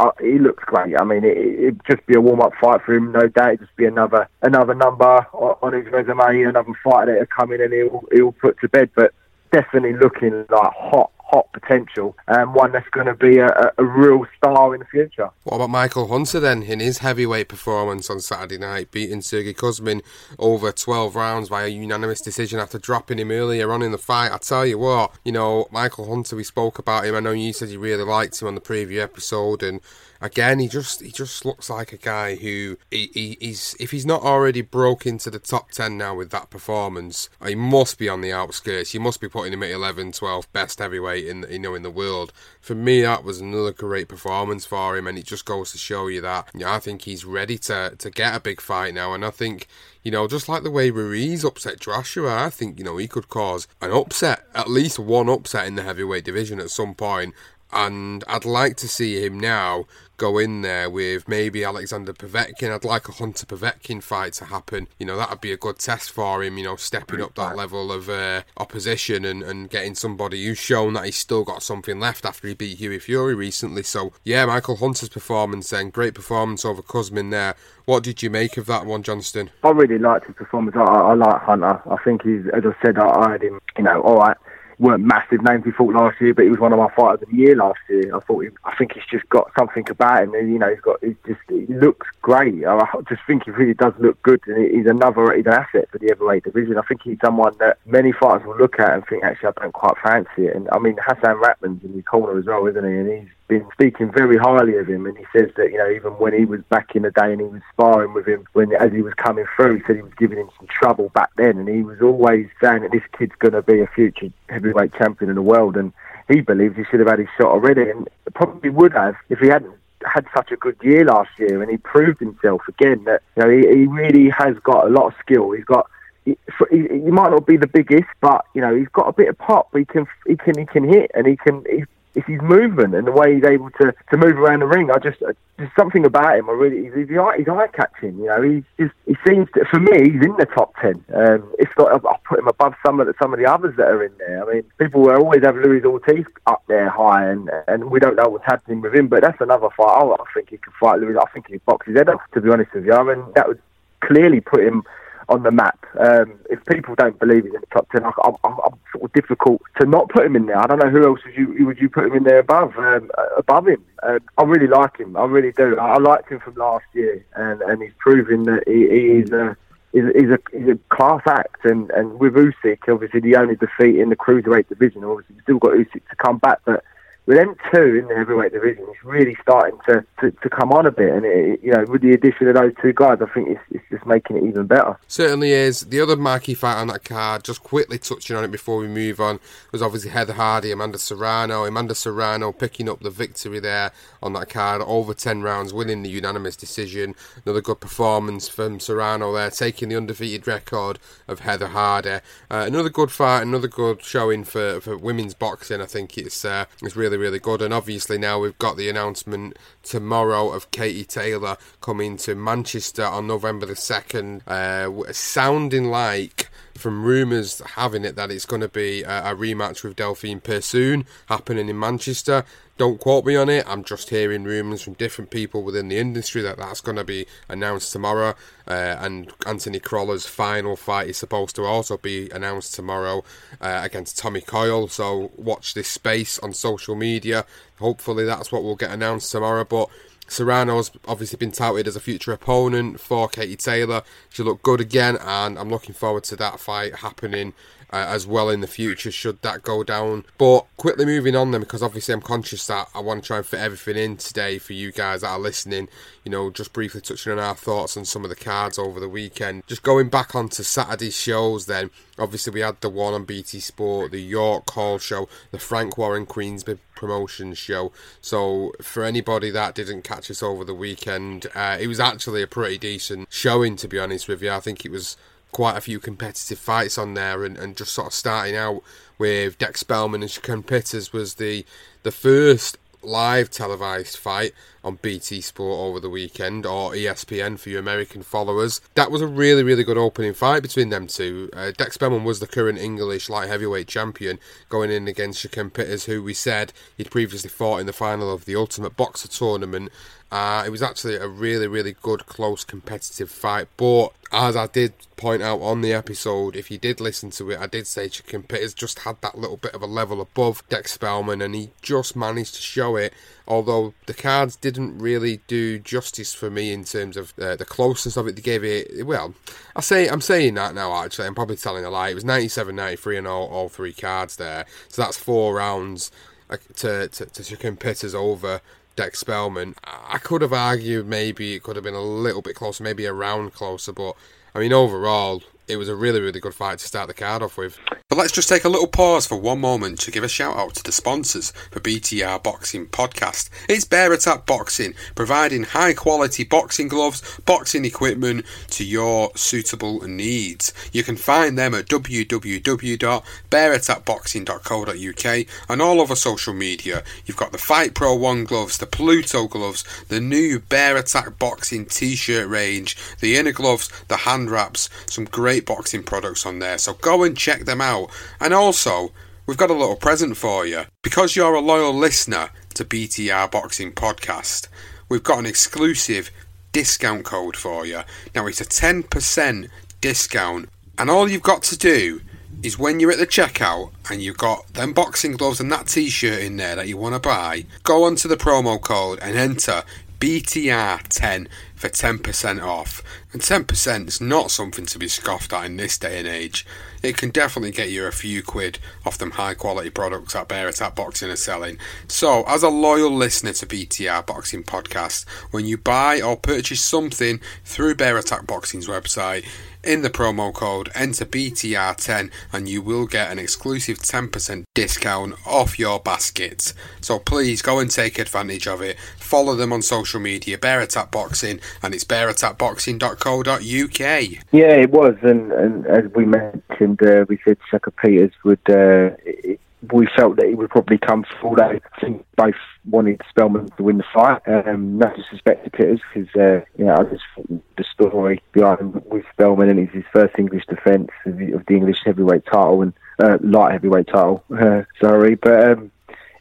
uh, he looks great. I mean, it, would just be a warm up fight for him, no doubt. It'd just be another another number on his resume, another fighter that'll come in and he'll he'll put to bed. But definitely looking like hot hot potential and one that's going to be a, a, real star in the future. What about Michael Hunter then in his heavyweight performance on Saturday night, beating Sergey Kuzmin over 12 rounds by a unanimous decision after dropping him earlier on in the fight? I tell you what, you know, Michael Hunter, we spoke about him. I know you said you really liked him on the preview episode and again, he just he just looks like a guy who he, he, he's if he's not already broke into the top ten now with that performance, he must be on the outskirts. You must be putting him at 11, 12, best heavyweight in you know in the world. For me, that was another great performance for him, and it just goes to show you that yeah, I think he's ready to to get a big fight now, and I think. You know, just like the way Ruiz upset Joshua, I think, you know, he could cause an upset, at least one upset in the heavyweight division at some point and I'd like to see him now go in there with maybe Alexander Povetkin. I'd like a Hunter Povetkin fight to happen. You know, that would be a good test for him, you know, stepping up that level of uh, opposition and, and getting somebody who's shown that he's still got something left after he beat Hughie Fury recently. So, yeah, Michael Hunter's performance then, great performance over Kuzmin there. What did you make of that one, Johnston? I really liked his performance. I, I, I like Hunter. I think he's, as I said, I, I had him, you know, all right weren't massive names we thought last year, but he was one of my fighters of the year last year. I thought, he, I think he's just got something about him. You know, he's got, he just, he looks great. I just think he really does look good, and he's another, he's an asset for the heavyweight division. I think he's someone that many fighters will look at and think, actually, I don't quite fancy it. And I mean, Hasim Rahman's in the corner as well, isn't he? And he's been speaking very highly of him, and he says that you know even when he was back in the day and he was sparring with him when as he was coming through, he said he was giving him some trouble back then, and he was always saying that this kid's going to be a future heavyweight champion in the world, and he believes he should have had his shot already, and probably would have if he hadn't had such a good year last year, and he proved himself again that you know he, he really has got a lot of skill. He's got he, he, might not be the biggest, but you know he's got a bit of pop. He can he can he can hit, and he can he's it's his movement and the way he's able to, to move around the ring. I just uh, there's something about him. I really he's, he's, eye, he's eye catching. You know, he's just he seems to, for me he's in the top ten. Um, it's got I put him above some of the, some of the others that are in there. I mean, people will always have Luis Ortiz up there high, and and we don't know what's happening with him. But that's another fight. Oh, I think he can fight Luis. I think he box his head off. To be honest with you, I mean that would clearly put him on the map. Um, if people don't believe he's in the top ten, I, am sort of difficult to not put him in there. I don't know who else would you would you put him in there above um, above him. Uh, I really like him. I really do. I, I liked him from last year, and, and he's proving that he, he is a is a is a class act, and and with Usyk, obviously the only defeat in the cruiserweight division. Obviously, we've still got Usyk to come back, but with them two in the heavyweight division, it's really starting to, to, to come on a bit. And it, you know, with the addition of those two guys, I think it's, it's just making it even better. Certainly is. The other marquee fight on that card, just quickly touching on it before we move on, was obviously Heather Hardy, Amanda Serrano. Amanda Serrano picking up the victory there on that card, over 10 rounds, winning the unanimous decision. Another good performance from Serrano there, taking the undefeated record of Heather Hardy. Uh, another good fight, another good showing for, for women's boxing. I think it's uh, it's really really good. And obviously now we've got the announcement tomorrow of Katie Taylor coming to Manchester on November the second, uh, sounding like from rumours having it that it's going to be a, a rematch with Delphine Persoon happening in Manchester. Don't quote me on it. I'm just hearing rumours from different people within the industry that that's going to be announced tomorrow. Uh, and Anthony Crolla's final fight is supposed to also be announced tomorrow uh, against Tommy Coyle. So watch this space on social media. Hopefully that's what will get announced tomorrow. But Serrano's obviously been touted as a future opponent for Katie Taylor. She looked good again, and I'm looking forward to that fight happening uh, as well in the future should that go down. But quickly moving on then, because obviously I'm conscious that I want to try and fit everything in today for you guys that are listening. You know, just briefly touching on our thoughts on some of the cards over the weekend. Just going back onto Saturday's shows then. Obviously, we had the one on BT Sport, the York Hall show, the Frank Warren Queensberry promotion show. So, for anybody that didn't catch us over the weekend, uh, it was actually a pretty decent showing, to be honest with you. I think it was quite a few competitive fights on there, and, and just sort of starting out with Dex Spellman and Shakur Pitters was the the first live televised fight on BT Sport over the weekend or ESPN for your American followers. That was a really, really good opening fight between them two. Uh, Dex Spellman was the current English light heavyweight champion going in against Shakur Pitters, who we said he'd previously fought in the final of the Ultimate Boxer tournament. Uh, it was actually a really, really good, close, competitive fight. But as I did point out on the episode, if you did listen to it, I did say Shakur Pitters just had that little bit of a level above Dex Spellman, and he just managed to show it. Although the cards didn't really do justice for me in terms of uh, the closeness of it, they gave it. Well, I say I'm saying that now. Actually, I'm probably telling a lie. It was 97, 93 and all, all three cards there. So that's four rounds uh, to to, to Shakur Pitters over Dex Spellman. I could have argued maybe it could have been a little bit closer, maybe a round closer, but I mean, overall, it was a really, really good fight to start the card off with. But let's just take a little pause for one moment to give a shout out to the sponsors for BTR Boxing Podcast. It's Bear Attack Boxing, providing high quality boxing gloves, boxing equipment to your suitable needs. You can find them at www.bearattackboxing.co.uk and all over social media. You've got the Fight Pro 1 gloves, the Pluto gloves, the new Bear Attack Boxing t shirt range, the inner gloves, the hand wraps, some great boxing products on there. So go and check them out. And also, we've got a little present for you. Because you're a loyal listener to BTR Boxing Podcast, we've got an exclusive discount code for you. Now, it's a 10% discount, and all you've got to do is when you're at the checkout and you've got them boxing gloves and that t shirt in there that you want to buy, go onto the promo code and enter BTR10 for 10% off. And 10% is not something to be scoffed at in this day and age. It can definitely get you a few quid off them high quality products that Bear Attack Boxing are selling. So, as a loyal listener to BTR Boxing Podcast, when you buy or purchase something through Bear Attack Boxing's website, in the promo code enter BTR10 and you will get an exclusive 10% discount off your basket. So please go and take advantage of it. Follow them on social media, Bear Attack Boxing, and it's bearattackboxing.co.uk. Yeah, it was, and, and as we mentioned, uh, we said Shakur Pitters would. Uh, we felt that he would probably come forward. I think both wanted Spellman to win the fight. Um, no disrespect to Pitters, because uh, you know I just the story behind with Spellman and it's his first English defence of, the, of the English heavyweight title and uh, light heavyweight title. Uh, sorry, but um,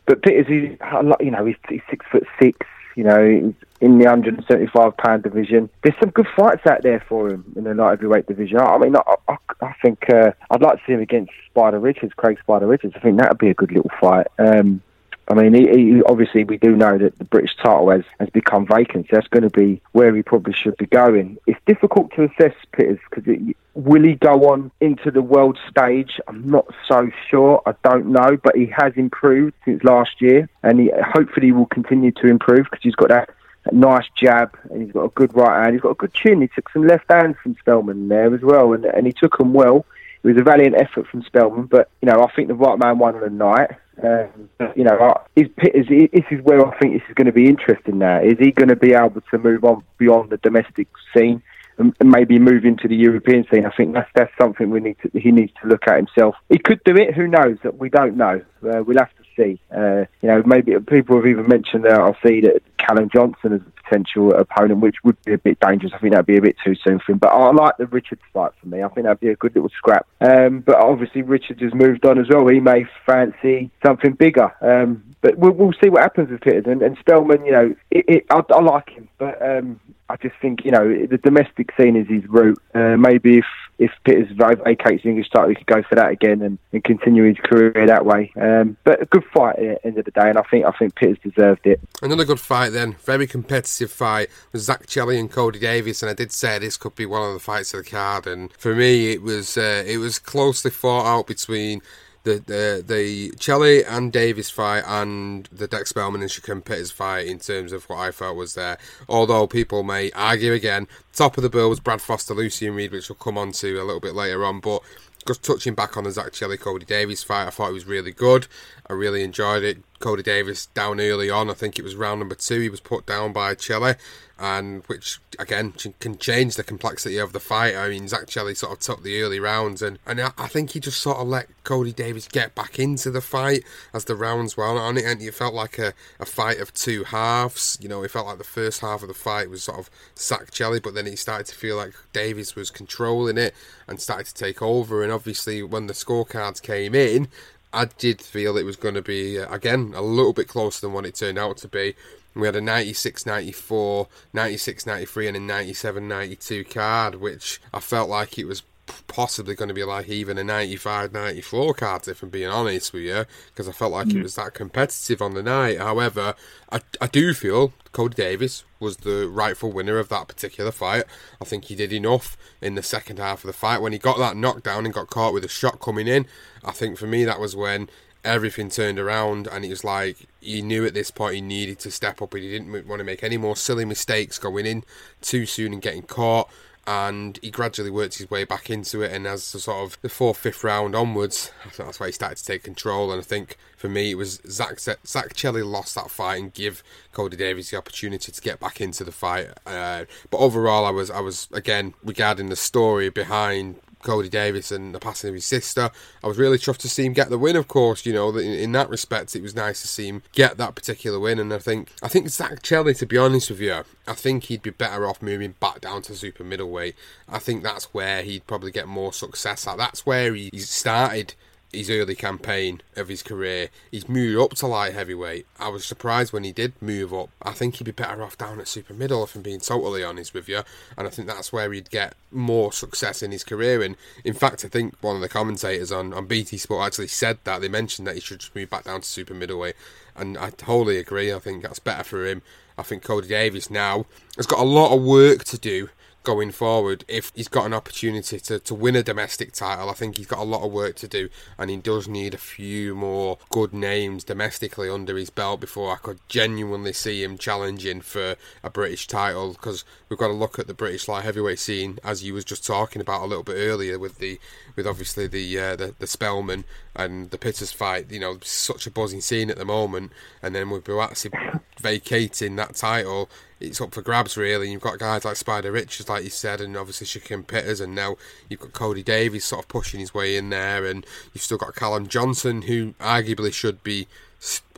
but Pitters, he, you know, he's, he's six foot six. You know, in the 175 pound division. There's some good fights out there for him in the light heavyweight division. I mean, I, I, I think uh, I'd like to see him against Spider Richards, Craig Spider Richards. I think that would be a good little fight. Um, I mean, he, he, obviously we do know that the British title has, has become vacant. So that's going to be where he probably should be going. It's difficult to assess Pitters because will he go on into the world stage? I'm not so sure. I don't know, but he has improved since last year, and he hopefully will continue to improve because he's got that nice jab, and he's got a good right hand. He's got a good chin. He took some left hands from Spellman there as well, and, and he took them well. It was a valiant effort from Spellman, but you know I think the right man won on the night. Um, you know, is, is, this is where I think this is going to be interesting now. Is he going to be able to move on beyond the domestic scene and, and maybe move into the European scene? I think that's that's something we need to, he needs to look at himself. He could do it. Who knows? We don't know. Uh, we'll have see. Uh, you know, maybe people have even mentioned that I'll see that Callum Johnson as a potential opponent, which would be a bit dangerous. I think that'd be a bit too soon for him. But I like the Richards fight for me. I think that'd be a good little scrap. Um, but obviously Richards has moved on as well. He may fancy something bigger. Um, but we'll, we'll, see what happens with Pitters and, and Spellman. You know, it, it, I, I, like him, but um, I just think you know the domestic scene is his route. Uh, maybe if if Pitters vacates the English title, he could go for that again and, and continue his career that way. Um, but a good fight at the end of the day, and I think I think Pitters deserved it. Another good fight then, very competitive fight with Zach Chelli and Cody Davis, and I did say this could be one of the fights of the card. And for me, it was uh, it was closely fought out between the the the Chelli and Davis fight and the Dex Spellman and Shakur Pitters fight in terms of what I felt was there. Although people may argue again, top of the bill was Brad Foster, Lucian Reid, which we'll come on to a little bit later on. But just touching back on the Zach Chelli Cody Davis fight, I thought it was really good. I really enjoyed it. Cody Davis down early on. I think it was round number two. He was put down by Chelli, and which again can change the complexity of the fight. I mean, Zach Chelli sort of took the early rounds, and and I think he just sort of let Cody Davis get back into the fight as the rounds went on. It and it felt like a, a fight of two halves. You know, it felt like the first half of the fight was sort of Zach Chelli, but then it started to feel like Davis was controlling it and started to take over. And obviously, when the scorecards came in, I did feel it was going to be, uh, again, a little bit closer than what it turned out to be. We had a 96 94, 96 93, and a 97 92 card, which I felt like it was possibly going to be like even a 95 94 card if I'm being honest with you because I felt like mm. it was that competitive on the night. However I, I do feel Cody Davis was the rightful winner of that particular fight. I think he did enough in the second half of the fight. When he got that knockdown and got caught with a shot coming in I think for me that was when everything turned around and it was like he knew at this point he needed to step up and he didn't want to make any more silly mistakes going in too soon and getting caught and he gradually worked his way back into it. And as the sort of the fourth, fifth round onwards, that's why he started to take control. And I think for me, it was Zach Zach Chelli lost that fight and give Cody Davis the opportunity to get back into the fight. Uh, but overall, I was I was again regarding the story behind Cody Davis and the passing of his sister. I was really chuffed to see him get the win. Of course, you know, in, in that respect, it was nice to see him get that particular win. And I think, I think Zach Chelli, to be honest with you, I think he'd be better off moving back down to super middleweight. I think that's where he'd probably get more success at. That's where he, he started his early campaign of his career. He's moved up to light heavyweight. I was surprised when he did move up. I think he'd be better off down at super middle, if I'm being totally honest with you. And I think that's where he'd get more success in his career. And in fact, I think one of the commentators on, on BT Sport actually said that. They mentioned that he should just move back down to super middleweight. And I totally agree. I think that's better for him. I think Cody Davis now has got a lot of work to do going forward if he's got an opportunity to, to win a domestic title. I think he's got a lot of work to do and he does need a few more good names domestically under his belt before I could genuinely see him challenging for a British title because we've got to look at the British light heavyweight scene as you was just talking about a little bit earlier with the with obviously the uh, the, the Spellman and the Pitters fight. You know, such a buzzing scene at the moment, and then with Buatsi vacating that title, it's up for grabs really. You've got guys like Spider Richards, like you said, and obviously Shakur Pitters, and now you've got Cody Davis sort of pushing his way in there, and you've still got Callum Johnson, who arguably should be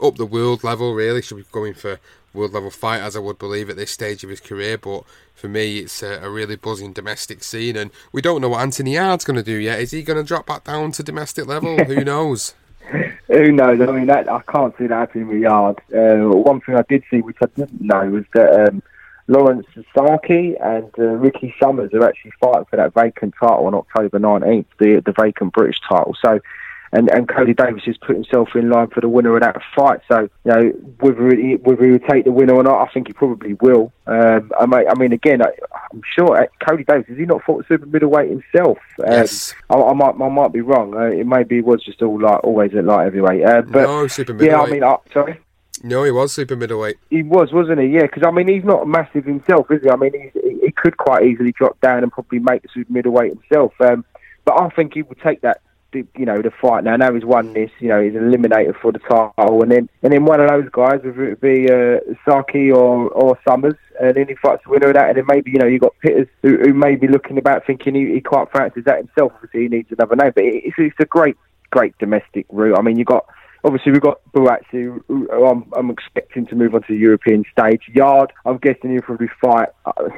up the world level, really should be going for world level fight, as I would believe at this stage of his career. But for me, it's a, a really buzzing domestic scene, and we don't know what Anthony Yarde's going to do yet. Is he going to drop back down to domestic level? Who knows? Who knows? I mean, that, I can't see that happening with Yarde. Uh, one thing I did see, which I didn't know, was that um, Lawrence Sasaki and uh, Ricky Summers are actually fighting for that vacant title on October 19th, the the vacant British title. So and, and Cody Davis has put himself in line for the winner of that fight. So, you know, whether he, whether he will take the winner or not, I think he probably will. Um, I, mean, I mean, again, I, am sure uh, Cody Davis has he not fought super middleweight himself? Um, yes. I, I, might, I might be wrong. Uh, it maybe was just all like always at light heavyweight. Uh, but no, super middleweight. Yeah, I mean, uh, sorry. No, he was super middleweight. He was, wasn't he? Yeah, because I mean, he's not massive himself, is he? I mean, he, he could quite easily drop down and probably make the super middleweight himself. Um, but I think he would take that the, you know the fight now. Now he's won this, you know, he's eliminated for the title, and then and then one of those guys, whether it be uh, Saki or or Summers, and then he fights the winner of that, and then maybe you know you got Pitters who, who may be looking about thinking he, he quite fancies that himself. Obviously, he needs another name, but it's, it's a great great domestic route. I mean, you got obviously we've got Buatsi, who I'm, I'm, expecting to move on to the European stage. Yarde, I'm guessing he'll probably fight.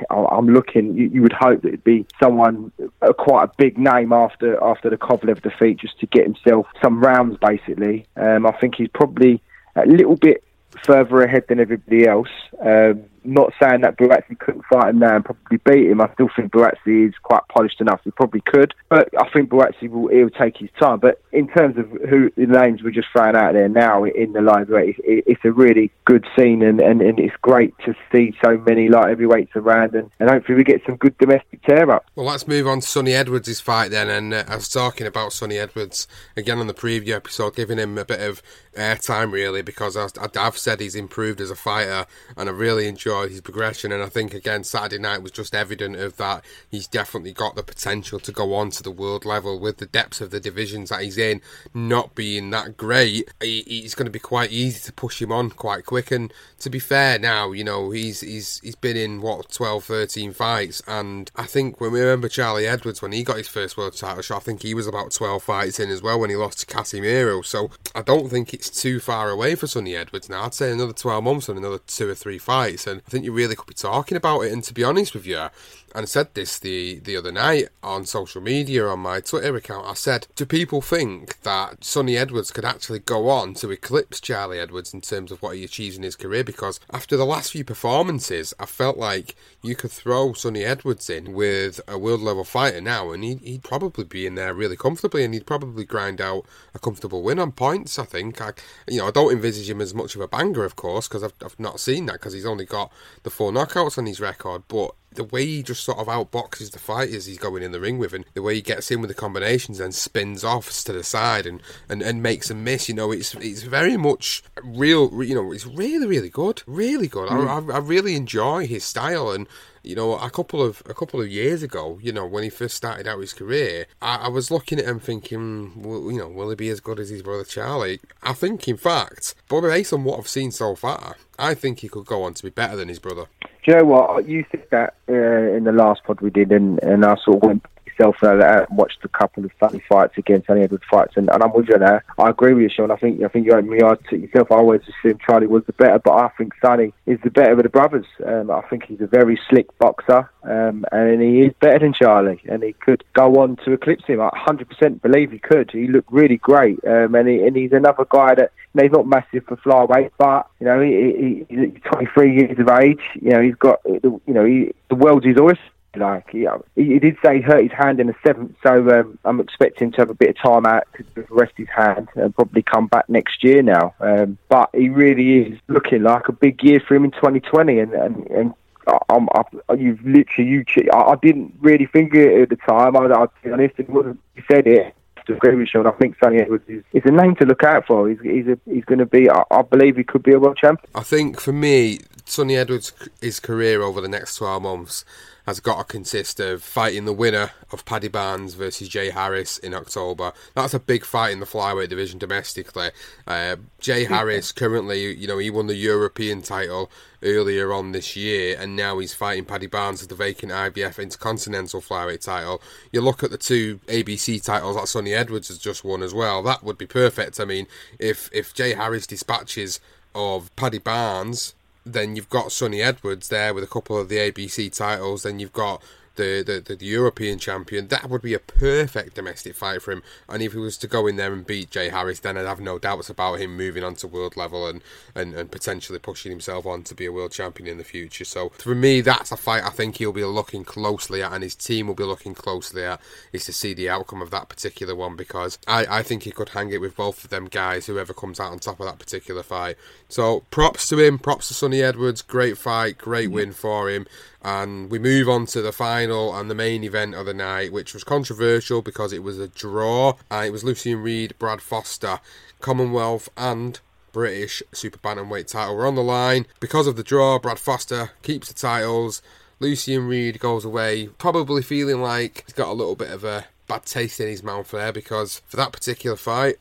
I'm looking. You, you would hope that it'd be someone uh, quite a big name after after the Kovalev defeat, just to get himself some rounds. Basically, um, I think he's probably a little bit further ahead than everybody else. Um, not saying that Buatsi couldn't fight him now and probably beat him. I still think Buatsi is quite polished enough. He probably could, but I think Buatsi will he'll take his time. But in terms of who the names we're just throwing out there now in the lightweight, it's, it's a really good scene, and, and, and it's great to see so many light heavyweights around, and, and hopefully we get some good domestic tear up. Well, let's move on to Sonny Edwards' fight then. And uh, I was talking about Sonny Edwards again on the preview episode, giving him a bit of airtime really because I, have said he's improved as a fighter, and I really his progression. And I think again Saturday night was just evident of that. He's definitely got the potential to go on to the world level with the depths of the divisions that he's in not being that great. it's going to be quite easy to push him on quite quick. And to be fair, now you know he's he's he's been in what 12, 13 fights, and I think when we remember Charlie Edwards when he got his first world title shot, I think he was about 12 fights in as well when he lost to Casimero. So I don't think it's too far away for Sonny Edwards now. I'd say another 12 months and another two or three fights, and I think you really could be talking about it. And to be honest with you, and I said this the, the other night on social media on my Twitter account. I said, Do people think that Sonny Edwards could actually go on to eclipse Charlie Edwards in terms of what he achieves in his career? Because after the last few performances, I felt like you could throw Sonny Edwards in with a world level fighter now, and he'd, he'd probably be in there really comfortably, and he'd probably grind out a comfortable win on points. I think. I, you know, I don't envisage him as much of a banger, of course, because I've, I've not seen that because he's only got the four knockouts on his record, but the way he just sort of outboxes the fighters he's going in the ring with, and the way he gets in with the combinations and spins off to the side and, and, and makes a miss, you know, it's it's very much real. You know, it's really really good, really good. Mm. I, I, I really enjoy his style and you know, a couple of a couple of years ago, you know, when he first started out his career, I, I was looking at him thinking, well, you know, will he be as good as his brother Charlie? I think, in fact, but based on what I've seen so far, I think he could go on to be better than his brother. Do you know what? You said that uh, in the last pod we did, and, and I sort of went myself and I watched a couple of funny fights against Sonny Edwards fights, and, and I'm with you there. I agree with you, Sean. I think I think you me eyes to yourself. I always assumed Charlie was the better, but I think Sonny is the better of the brothers. Um, I think he's a very slick boxer, um, and he is better than Charlie, and he could go on to eclipse him. I 100% believe he could. He looked really great, um, and, he, and he's another guy that you know, he's not massive for flyweight, but you know he, he, he's 23 years of age. You know he's got you know he, the world's his oyster. Like he, he did say he hurt his hand in the seventh, so um, I'm expecting to have a bit of time out to rest his hand and probably come back next year now. Um, but he really is looking like a big year for him in 2020, and and, and I'm, I, you've literally you. I, I didn't really think it at the time. I, I'll be honest, it wasn't. You said it to agree with Sean. I think Sonny Edwards is, is a name to look out for. He's he's, a, he's going to be. I, I, believe he could be a world champion. I think for me, Sonny Edwards' his career over the next twelve months has got to consist of fighting the winner of Paddy Barnes versus Jay Harris in October. That's a big fight in the flyweight division domestically. Uh, Jay Harris currently, you know, he won the European title earlier on this year, and now he's fighting Paddy Barnes for the vacant IBF Intercontinental flyweight title. You look at the two ABC titles that Sonny Edwards has just won as well. That would be perfect. I mean, if if Jay Harris dispatches of Paddy Barnes then you've got Sonny Edwards there with a couple of the ABC titles. Then you've got the, the, the, European champion, that would be a perfect domestic fight for him. And if he was to go in there and beat Jay Harris, then I'd have no doubts about him moving on to world level and, and, and potentially pushing himself on to be a world champion in the future. So for me, that's a fight I think he'll be looking closely at and his team will be looking closely at is to see the outcome of that particular one because I, I think he could hang it with both of them guys, whoever comes out on top of that particular fight. So props to him, props to Sonny Edwards, great fight, great mm. win for him. And we move on to the final and the main event of the night, which was controversial because it was a draw. Uh, it was Lucian Reid, Brad Foster, Commonwealth and British Super Bantamweight title were on the line. Because of the draw, Brad Foster keeps the titles. Lucian Reid goes away, probably feeling like he's got a little bit of a bad taste in his mouth there because for that particular fight,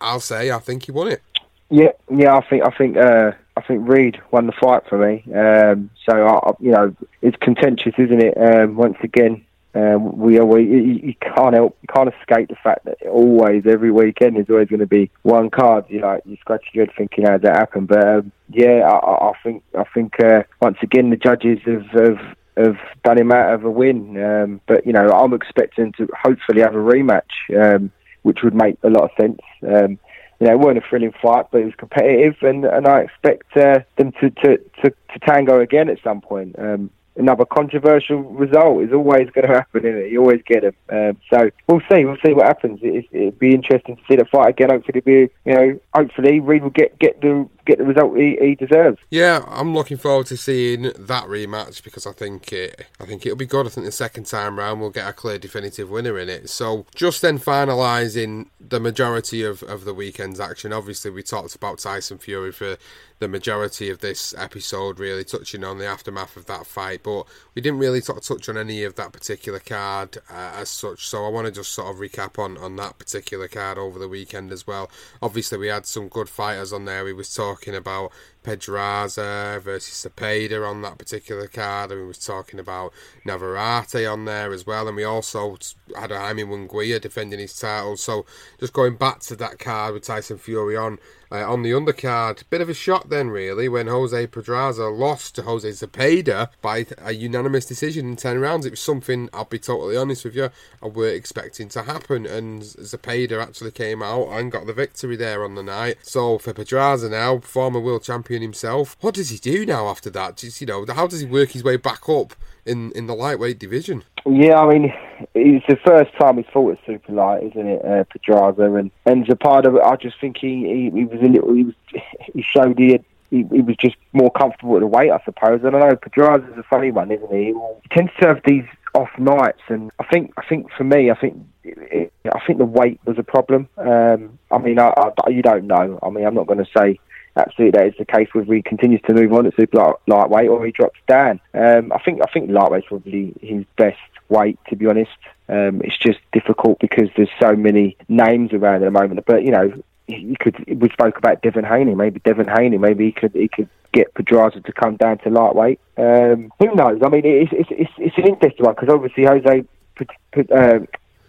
I'll say I think he won it. Yeah, yeah, I think I think uh, I think Reid won the fight for me. Um, so I, you know, it's contentious, isn't it? Um, once again, um, we always you, you, can't help, you can't escape the fact that always every weekend there's always going to be one card. You like you scratch your head thinking how that happened, but um, yeah, I, I, think I think uh, once again the judges have. have have done him out of a win, um, but you know I'm expecting to hopefully have a rematch, um, which would make a lot of sense. Um, you know, it wasn't a thrilling fight, but it was competitive, and and I expect uh, them to, to, to, to tango again at some point. Um, another controversial result is always going to happen, isn't it? You always get them. Um, so we'll see. We'll see what happens. It, it'd be interesting to see the fight again. Hopefully, be you know, hopefully Reid will get get the get the result he, he, deserves. Yeah, I'm looking forward to seeing that rematch because I think it, I think it'll be good. I think the second time round we'll get a clear definitive winner in it. So just then finalising the majority of, of the weekend's action. Obviously, we talked about Tyson Fury for the majority of this episode, really touching on the aftermath of that fight, but we didn't really sort of touch on any of that particular card uh, as such. So I want to just sort of recap on, on that particular card over the weekend as well. Obviously, we had some good fighters on there. We was talking about Pedraza versus Zepeda on that particular card, and we was talking about Navarrete on there as well, and we also had Jaime Munguia defending his title. So just going back to that card with Tyson Fury on, uh, on the undercard. Bit of a shock then, really, when Jose Pedraza lost to Jose Zepeda by a unanimous decision in 10 rounds. It was something, I'll be totally honest with you, I were expecting to happen, and Zepeda actually came out and got the victory there on the night. So for Pedraza now, former world champion himself, what does he do now after that? Just, you know, how does he work his way back up in, in the lightweight division? Yeah, I mean, it's the first time he's fought at super light, isn't it, uh, Pedraza? And and Zepeda, I just think he, he, he was a little, he was, he showed he had he, he, was just more comfortable at the weight, I suppose. I don't know. Pedraza's a funny one, isn't he? He tends to have these off nights, and I think I think for me, I think I think the weight was a problem. Um, I mean, I, I, you don't know. I mean, I'm not going to say absolutely that is the case whether he continues to move on at super light, lightweight or he drops down. Um, I think I think lightweight's probably his best weight, to be honest. Um, it's just difficult because there's so many names around at the moment. But you know, you could we spoke about Devin Haney. Maybe Devin Haney. Maybe he could he could get Pedraza to come down to lightweight. Um, who knows? I mean, it's it's it's, it's an interesting one because obviously Jose uh,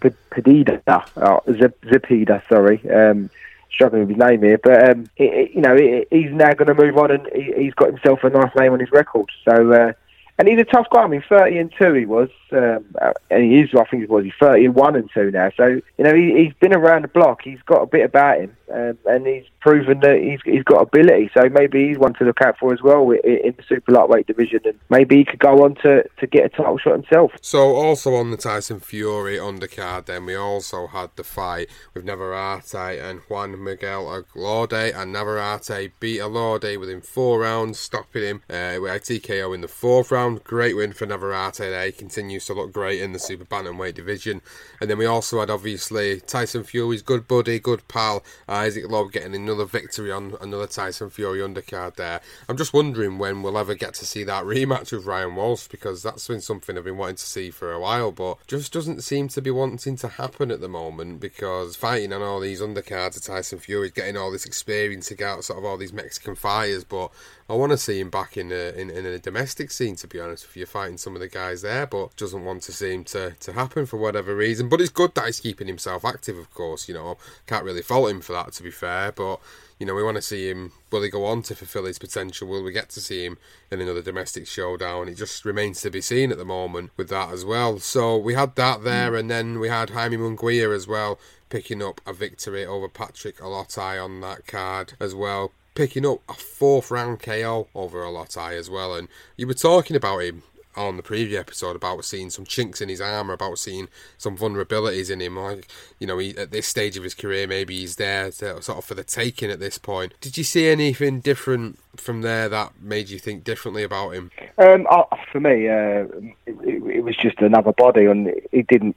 Padida, uh, Zepeda, sorry. Um, struggling with his name here, but um, it, it, you know it, he's now going to move on, and he, has got himself a nice name on his record. So uh, and he's a tough guy. I mean, 30 and 2 he was. Um, and he is, I think it was, he's 30 and 1 and 2 now. So, you know, he, has been around the block. He's got a bit about him. Um, and he's proven that he's, he's got ability. So maybe he's one to look out for as well in the super lightweight division. And maybe he could go on to, to get a title shot himself. So, also on the Tyson Fury undercard, then we also had the fight with Navarrete and Juan Miguel Elorde. And Navarrete beat Elorde within four rounds, stopping him uh, with a TKO in the fourth round. Great win for Navarrete there. He continues to look great in the super bantamweight division. And then we also had obviously Tyson Fury's good buddy, good pal, Isaac Lowe getting another victory on another Tyson Fury undercard there. I'm just wondering when we'll ever get to see that rematch with Ryan Walsh because that's been something I've been wanting to see for a while, but just doesn't seem to be wanting to happen at the moment because fighting on all these undercards of Tyson Fury, is getting all this experience to against sort of all these Mexican fighters, but I want to see him back in a, in, in a domestic scene, to be honest with you, fighting some of the guys there, but doesn't want to seem to, to happen for whatever reason. But it's good that he's keeping himself active, of course, you know, can't really fault him for that, to be fair, but you know, we want to see him. Will he go on to fulfil his potential? Will we get to see him in another domestic showdown? It just remains to be seen at the moment with that as well. So we had that there, and then we had Jaime Munguia as well, picking up a victory over Patrick Allotey on that card as well picking up a fourth round KO over Allotey as well. And you were talking about him on the previous episode about seeing some chinks in his armour, about seeing some vulnerabilities in him. Like, you know, he, at this stage of his career, maybe he's there to, sort of for the taking at this point. Did you see anything different from there that made you think differently about him? Um, for me, uh, it, it, was just another body, and it didn't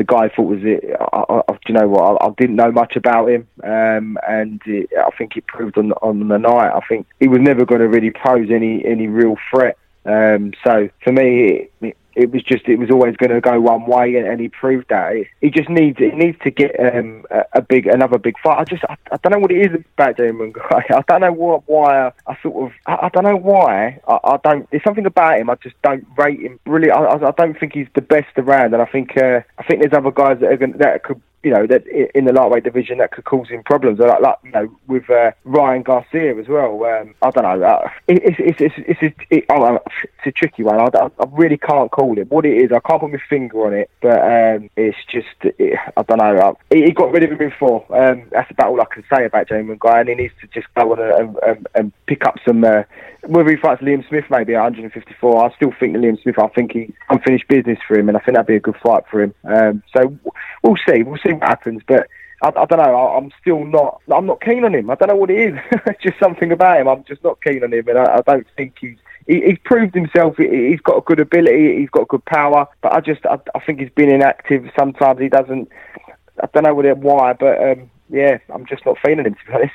the guy I thought was it. I, I, do you know what? I, I, didn't know much about him, um, and it, I think it proved on on the night. I think he was never going to really pose any any real threat. Um, so for me, it, it was just it was always going to go one way, and, and he proved that. He just needs he needs to get um, a, a, big another big fight. I just I, I, don't know what it is about Damon Guy. I don't know what why I, I sort of I, I, don't know why I, I, don't. There's something about him I just don't rate him. Really, I, don't think he's the best around, and I think uh, I think there's other guys that are going that could you know, that in the lightweight division that could cause him problems. Like, like you know, with uh, Ryan Garcia as well. Um, I don't know. Uh, it's it's it's it's, it's, it, oh, it's a tricky one. I, I, really can't call it. What it is, I can't put my finger on it. But um, it's just, it, I don't know. Uh, he, he, got rid of him before. Um, that's about all I can say about Jamie Maguire. And he needs to just go on and, and, and pick up some. Uh, whether he fights Liam Smith, maybe at 154. I still think Liam Smith. I think he's unfinished business for him, and I think that'd be a good fight for him. Um, so we'll see. We'll see what happens. But I, I, don't know. I, am still not. I'm not keen on him. I don't know what it is. it's just something about him. I'm just not keen on him, and I, I don't think he's. He, he's proved himself. He, has got a good ability. He's got good power. But I just, I, I think he's been inactive. Sometimes he doesn't. I don't know what it, why, but um, yeah, I'm just not feeling him to be honest.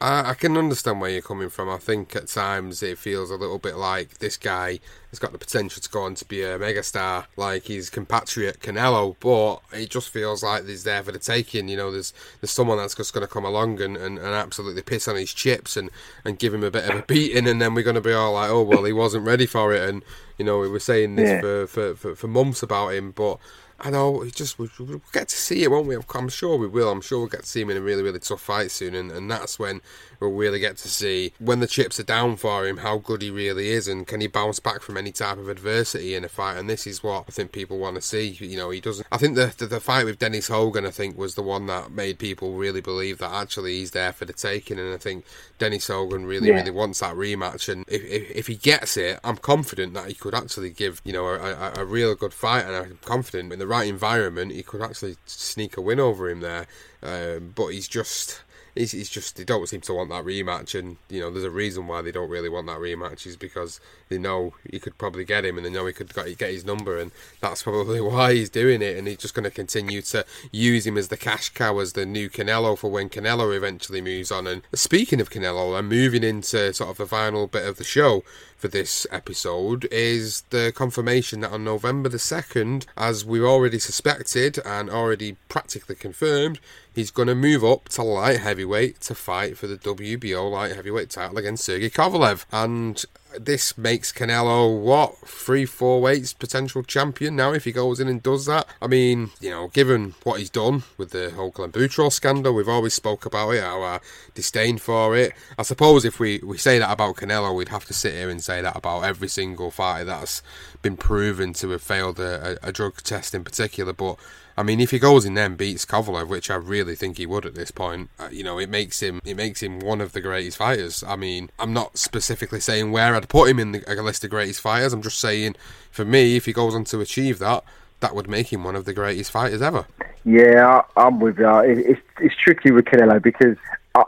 I, I, can understand where you're coming from. I think at times it feels a little bit like this guy has got the potential to go on to be a megastar, like his compatriot Canelo, but it just feels like he's there for the taking. You know, there's there's someone that's just going to come along and, and, and absolutely piss on his chips and, and give him a bit of a beating, and then we're going to be all like, oh well, he wasn't ready for it, and you know we were saying this yeah. for, for, for, for months about him, but I know it just we'll, we'll, get to see it, won't we? I'm sure we will. I'm sure we'll get to see him in a really, really tough fight soon, and, and that's when we'll really get to see when the chips are down for him how good he really is, and can he bounce back from any type of adversity in a fight. And this is what I think people want to see. You know, he doesn't. I think the, the, the fight with Dennis Hogan, I think, was the one that made people really believe that actually he's there for the taking, and I think Dennis Hogan really, yeah. really wants that rematch. And if, if, if he gets it, I'm confident that he could actually give you know a, a, a real good fight, and I'm confident in the right environment, he could actually sneak a win over him there. Um, but he's just he's, he's just they don't seem to want that rematch, and you know there's a reason why they don't really want that rematch is because they know he could probably get him, and they know he could get his number, and that's probably why he's doing it, and he's just going to continue to use him as the cash cow, as the new Canelo for when Canelo eventually moves on. And speaking of Canelo, I'm moving into sort of the final bit of the show for this episode is the confirmation that on November the 2nd, as we've already suspected and already practically confirmed, he's going to move up to light heavyweight to fight for the WBO light heavyweight title against Sergey Kovalev. And this makes Canelo what three, four weights potential champion now if he goes in and does that. I mean, you know, given what he's done with the whole clenbuterol scandal, we've always spoke about it, our disdain for it. I suppose if we we say that about Canelo, we'd have to sit here and say that about every single fighter that's been proven to have failed a, a, a drug test in particular, but I mean, if he goes in there and beats Kovalev, which I really think he would at this point, uh, you know, it makes him it makes him one of the greatest fighters. I mean, I'm not specifically saying where I'd put him in the list of greatest fighters. I'm just saying, for me, if he goes on to achieve that, that would make him one of the greatest fighters ever. Yeah, I'm with you. It's it's tricky with Canelo because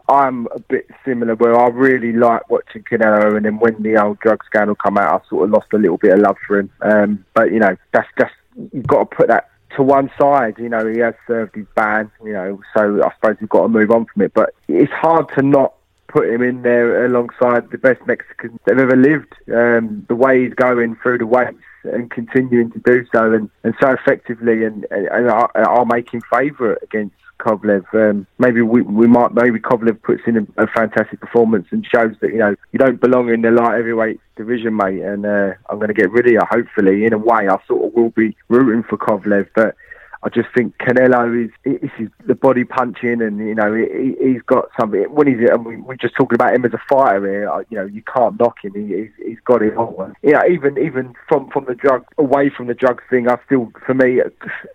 I'm a bit similar where I really like watching Canelo, and then when the old drug scandal come out, I sort of lost a little bit of love for him. Um, but you know, that's just you've got to put that to one side. You know, he has served his ban. You know, so I suppose we've got to move on from it. But it's hard to not put him in there alongside the best Mexicans that have ever lived. Um, the way he's going through the weights and continuing to do so, and, and so effectively, and, and, and I'll, I'll make him favourite against Kovalev. Um, maybe we, we might maybe Kovalev puts in a, a, fantastic performance and shows that you know you don't belong in the light heavyweight division, mate. And uh, I'm going to get rid of you. Hopefully, in a way, I sort of will be rooting for Kovalev, but I just think Canelo is, is the body punching, and you know he, he's got something. When he's, and we, we're just talking about him as a fighter here. You know, you can't knock him. He, he's, he's got it all. Yeah, even even from from the drug away from the drug thing, I still, for me,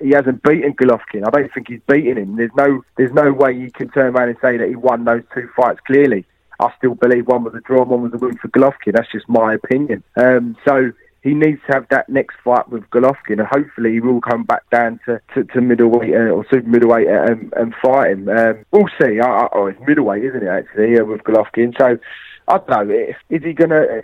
he hasn't beaten Golovkin. I don't think he's beaten him. There's no there's no way you can turn around and say that he won those two fights clearly. I still believe one was a draw, one was a win for Golovkin. That's just my opinion. Um, so he needs to have that next fight with Golovkin, and hopefully he will come back down to, to, to middleweight uh, or super middleweight uh, and, and fight him. Um, we'll see. oh, it's middleweight, isn't it? Actually, uh, with Golovkin. So I don't know. Is he gonna?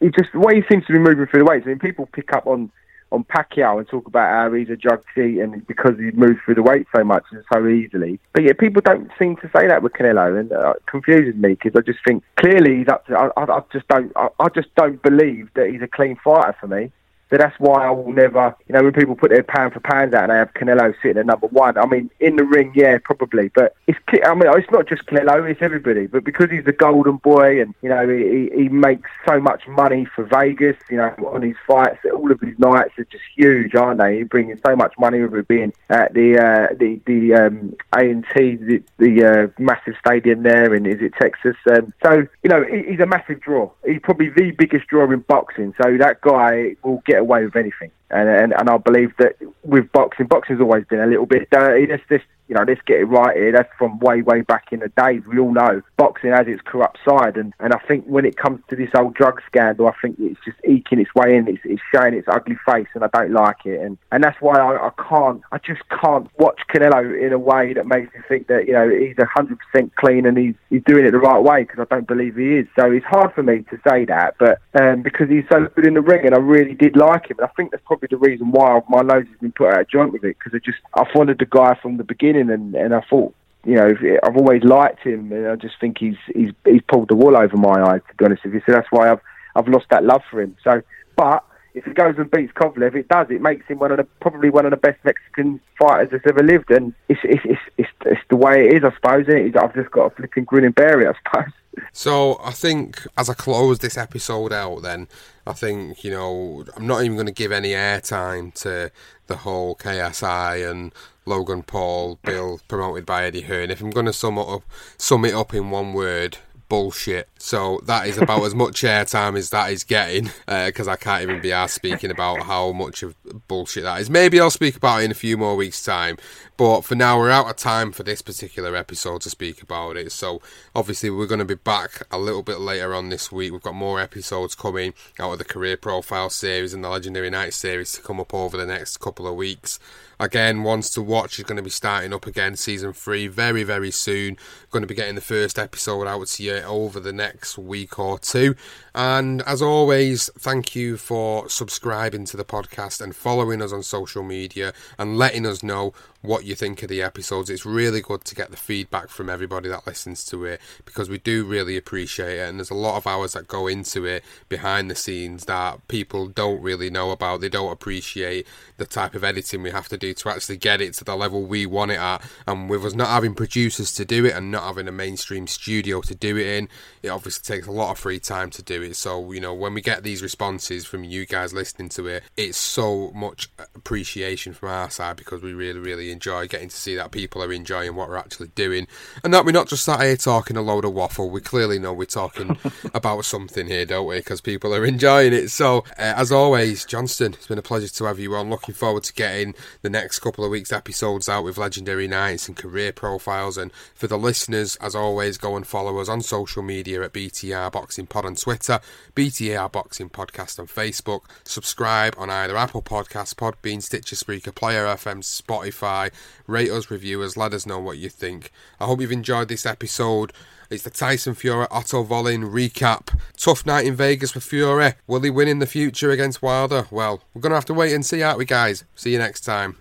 He just the way he seems to be moving through the weights. I mean, people pick up on on Pacquiao and talk about how he's a drug cheat and because he moves through the weight so much and so easily. But yeah, people don't seem to say that with Canelo, and uh, it confuses me because I just think clearly he's up to. I, I, I just don't. I, I, just don't believe that he's a clean fighter for me. So that's why I will never, you know, when people put their pound for pounds out and they have Canelo sitting at number one. I mean, in the ring, yeah, probably, but it's, I mean, it's not just Canelo, it's everybody. But because he's the golden boy and you know he, he makes so much money for Vegas, you know, on his fights, all of his nights are just huge, aren't they? He's bringing so much money with it being at the uh, the the um, A&T, the, the uh, massive stadium there in is it Texas? Um, so you know he, he's a massive draw. He's probably the biggest draw in boxing. So that guy will get away with anything. And, and, and I believe that with boxing, boxing's always been a little bit dirty. There's, there's you know, let's get it right here. That's from way, way back in the days. We all know boxing has its corrupt side, and, and I think when it comes to this old drug scandal, I think it's just eking its way in. It's, it's showing its ugly face, and I don't like it. And and that's why I, I can't, I just can't watch Canelo in a way that makes me think that you know he's hundred percent clean and he's he's doing it the right way because I don't believe he is. So it's hard for me to say that, but um, because he's so good in the ring, and I really did like him, and I think that's probably the reason why my nose has been put out of joint with it because I just I followed the guy from the beginning and, and I thought, you know, I've always liked him, and I just think he's he's he's pulled the wool over my eyes. To be honest with you, so that's why I've I've lost that love for him. So, but if he goes and beats Kovalev, it does. It makes him one of the probably one of the best Mexican fighters that's ever lived, and it's it's it's it's, it's the way it is, I suppose. It? I've just got a flipping grin and bear it, I suppose. So I think as I close this episode out, then I think you know I'm not even going to give any airtime to the whole KSI and Logan Paul bill promoted by Eddie Hearn. If I'm going to sum it up, sum it up in one word, bullshit. So that is about as much airtime as that is getting because uh, I can't even be asked speaking about how much of bullshit that is. Maybe I'll speak about it in a few more weeks' time. But for now, we're out of time for this particular episode to speak about it. So obviously, we're going to be back a little bit later on this week. We've got more episodes coming out of the career profile series and the legendary night series to come up over the next couple of weeks. Again, ones to watch is going to be starting up again, season three, very, very soon. Going to be getting the first episode out to you over the next week or two. And as always, thank you for subscribing to the podcast and following us on social media and letting us know what you think of the episodes. It's really good to get the feedback from everybody that listens to it because we do really appreciate it. And there's a lot of hours that go into it behind the scenes that people don't really know about. They don't appreciate the type of editing we have to do to actually get it to the level we want it at. And with us not having producers to do it and not having a mainstream studio to do it in, it obviously takes a lot of free time to do it. So, you know, when we get these responses from you guys listening to it, it's so much appreciation from our side because we really, really enjoy getting to see that people are enjoying what we're actually doing and that we're not just sat here talking a load of waffle. We clearly know we're talking about something here, don't we? Because people are enjoying it. So, uh, as always, Johnston, it's been a pleasure to have you on. Looking forward to getting the next couple of weeks' episodes out with legendary nights and career profiles. And for the listeners, as always, go and follow us on social media at BTR Boxing Pod on Twitter, BTR Boxing Podcast on Facebook. Subscribe on either Apple Podcasts, Podbean, Stitcher, Spreaker, Player FM, Spotify. Rate us, review us, let us know what you think. I hope you've enjoyed this episode. It's the Tyson Fury Otto Wallin recap. Tough night in Vegas for Fury. Will he win in the future against Wilder? Well, we're going to have to wait and see, aren't we, guys? See you next time.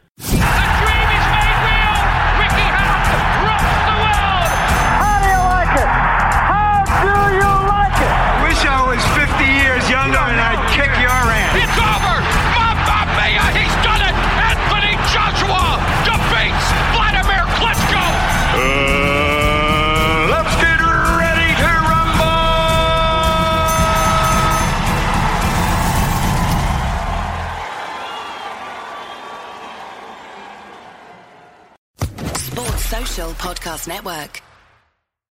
Podcast Network.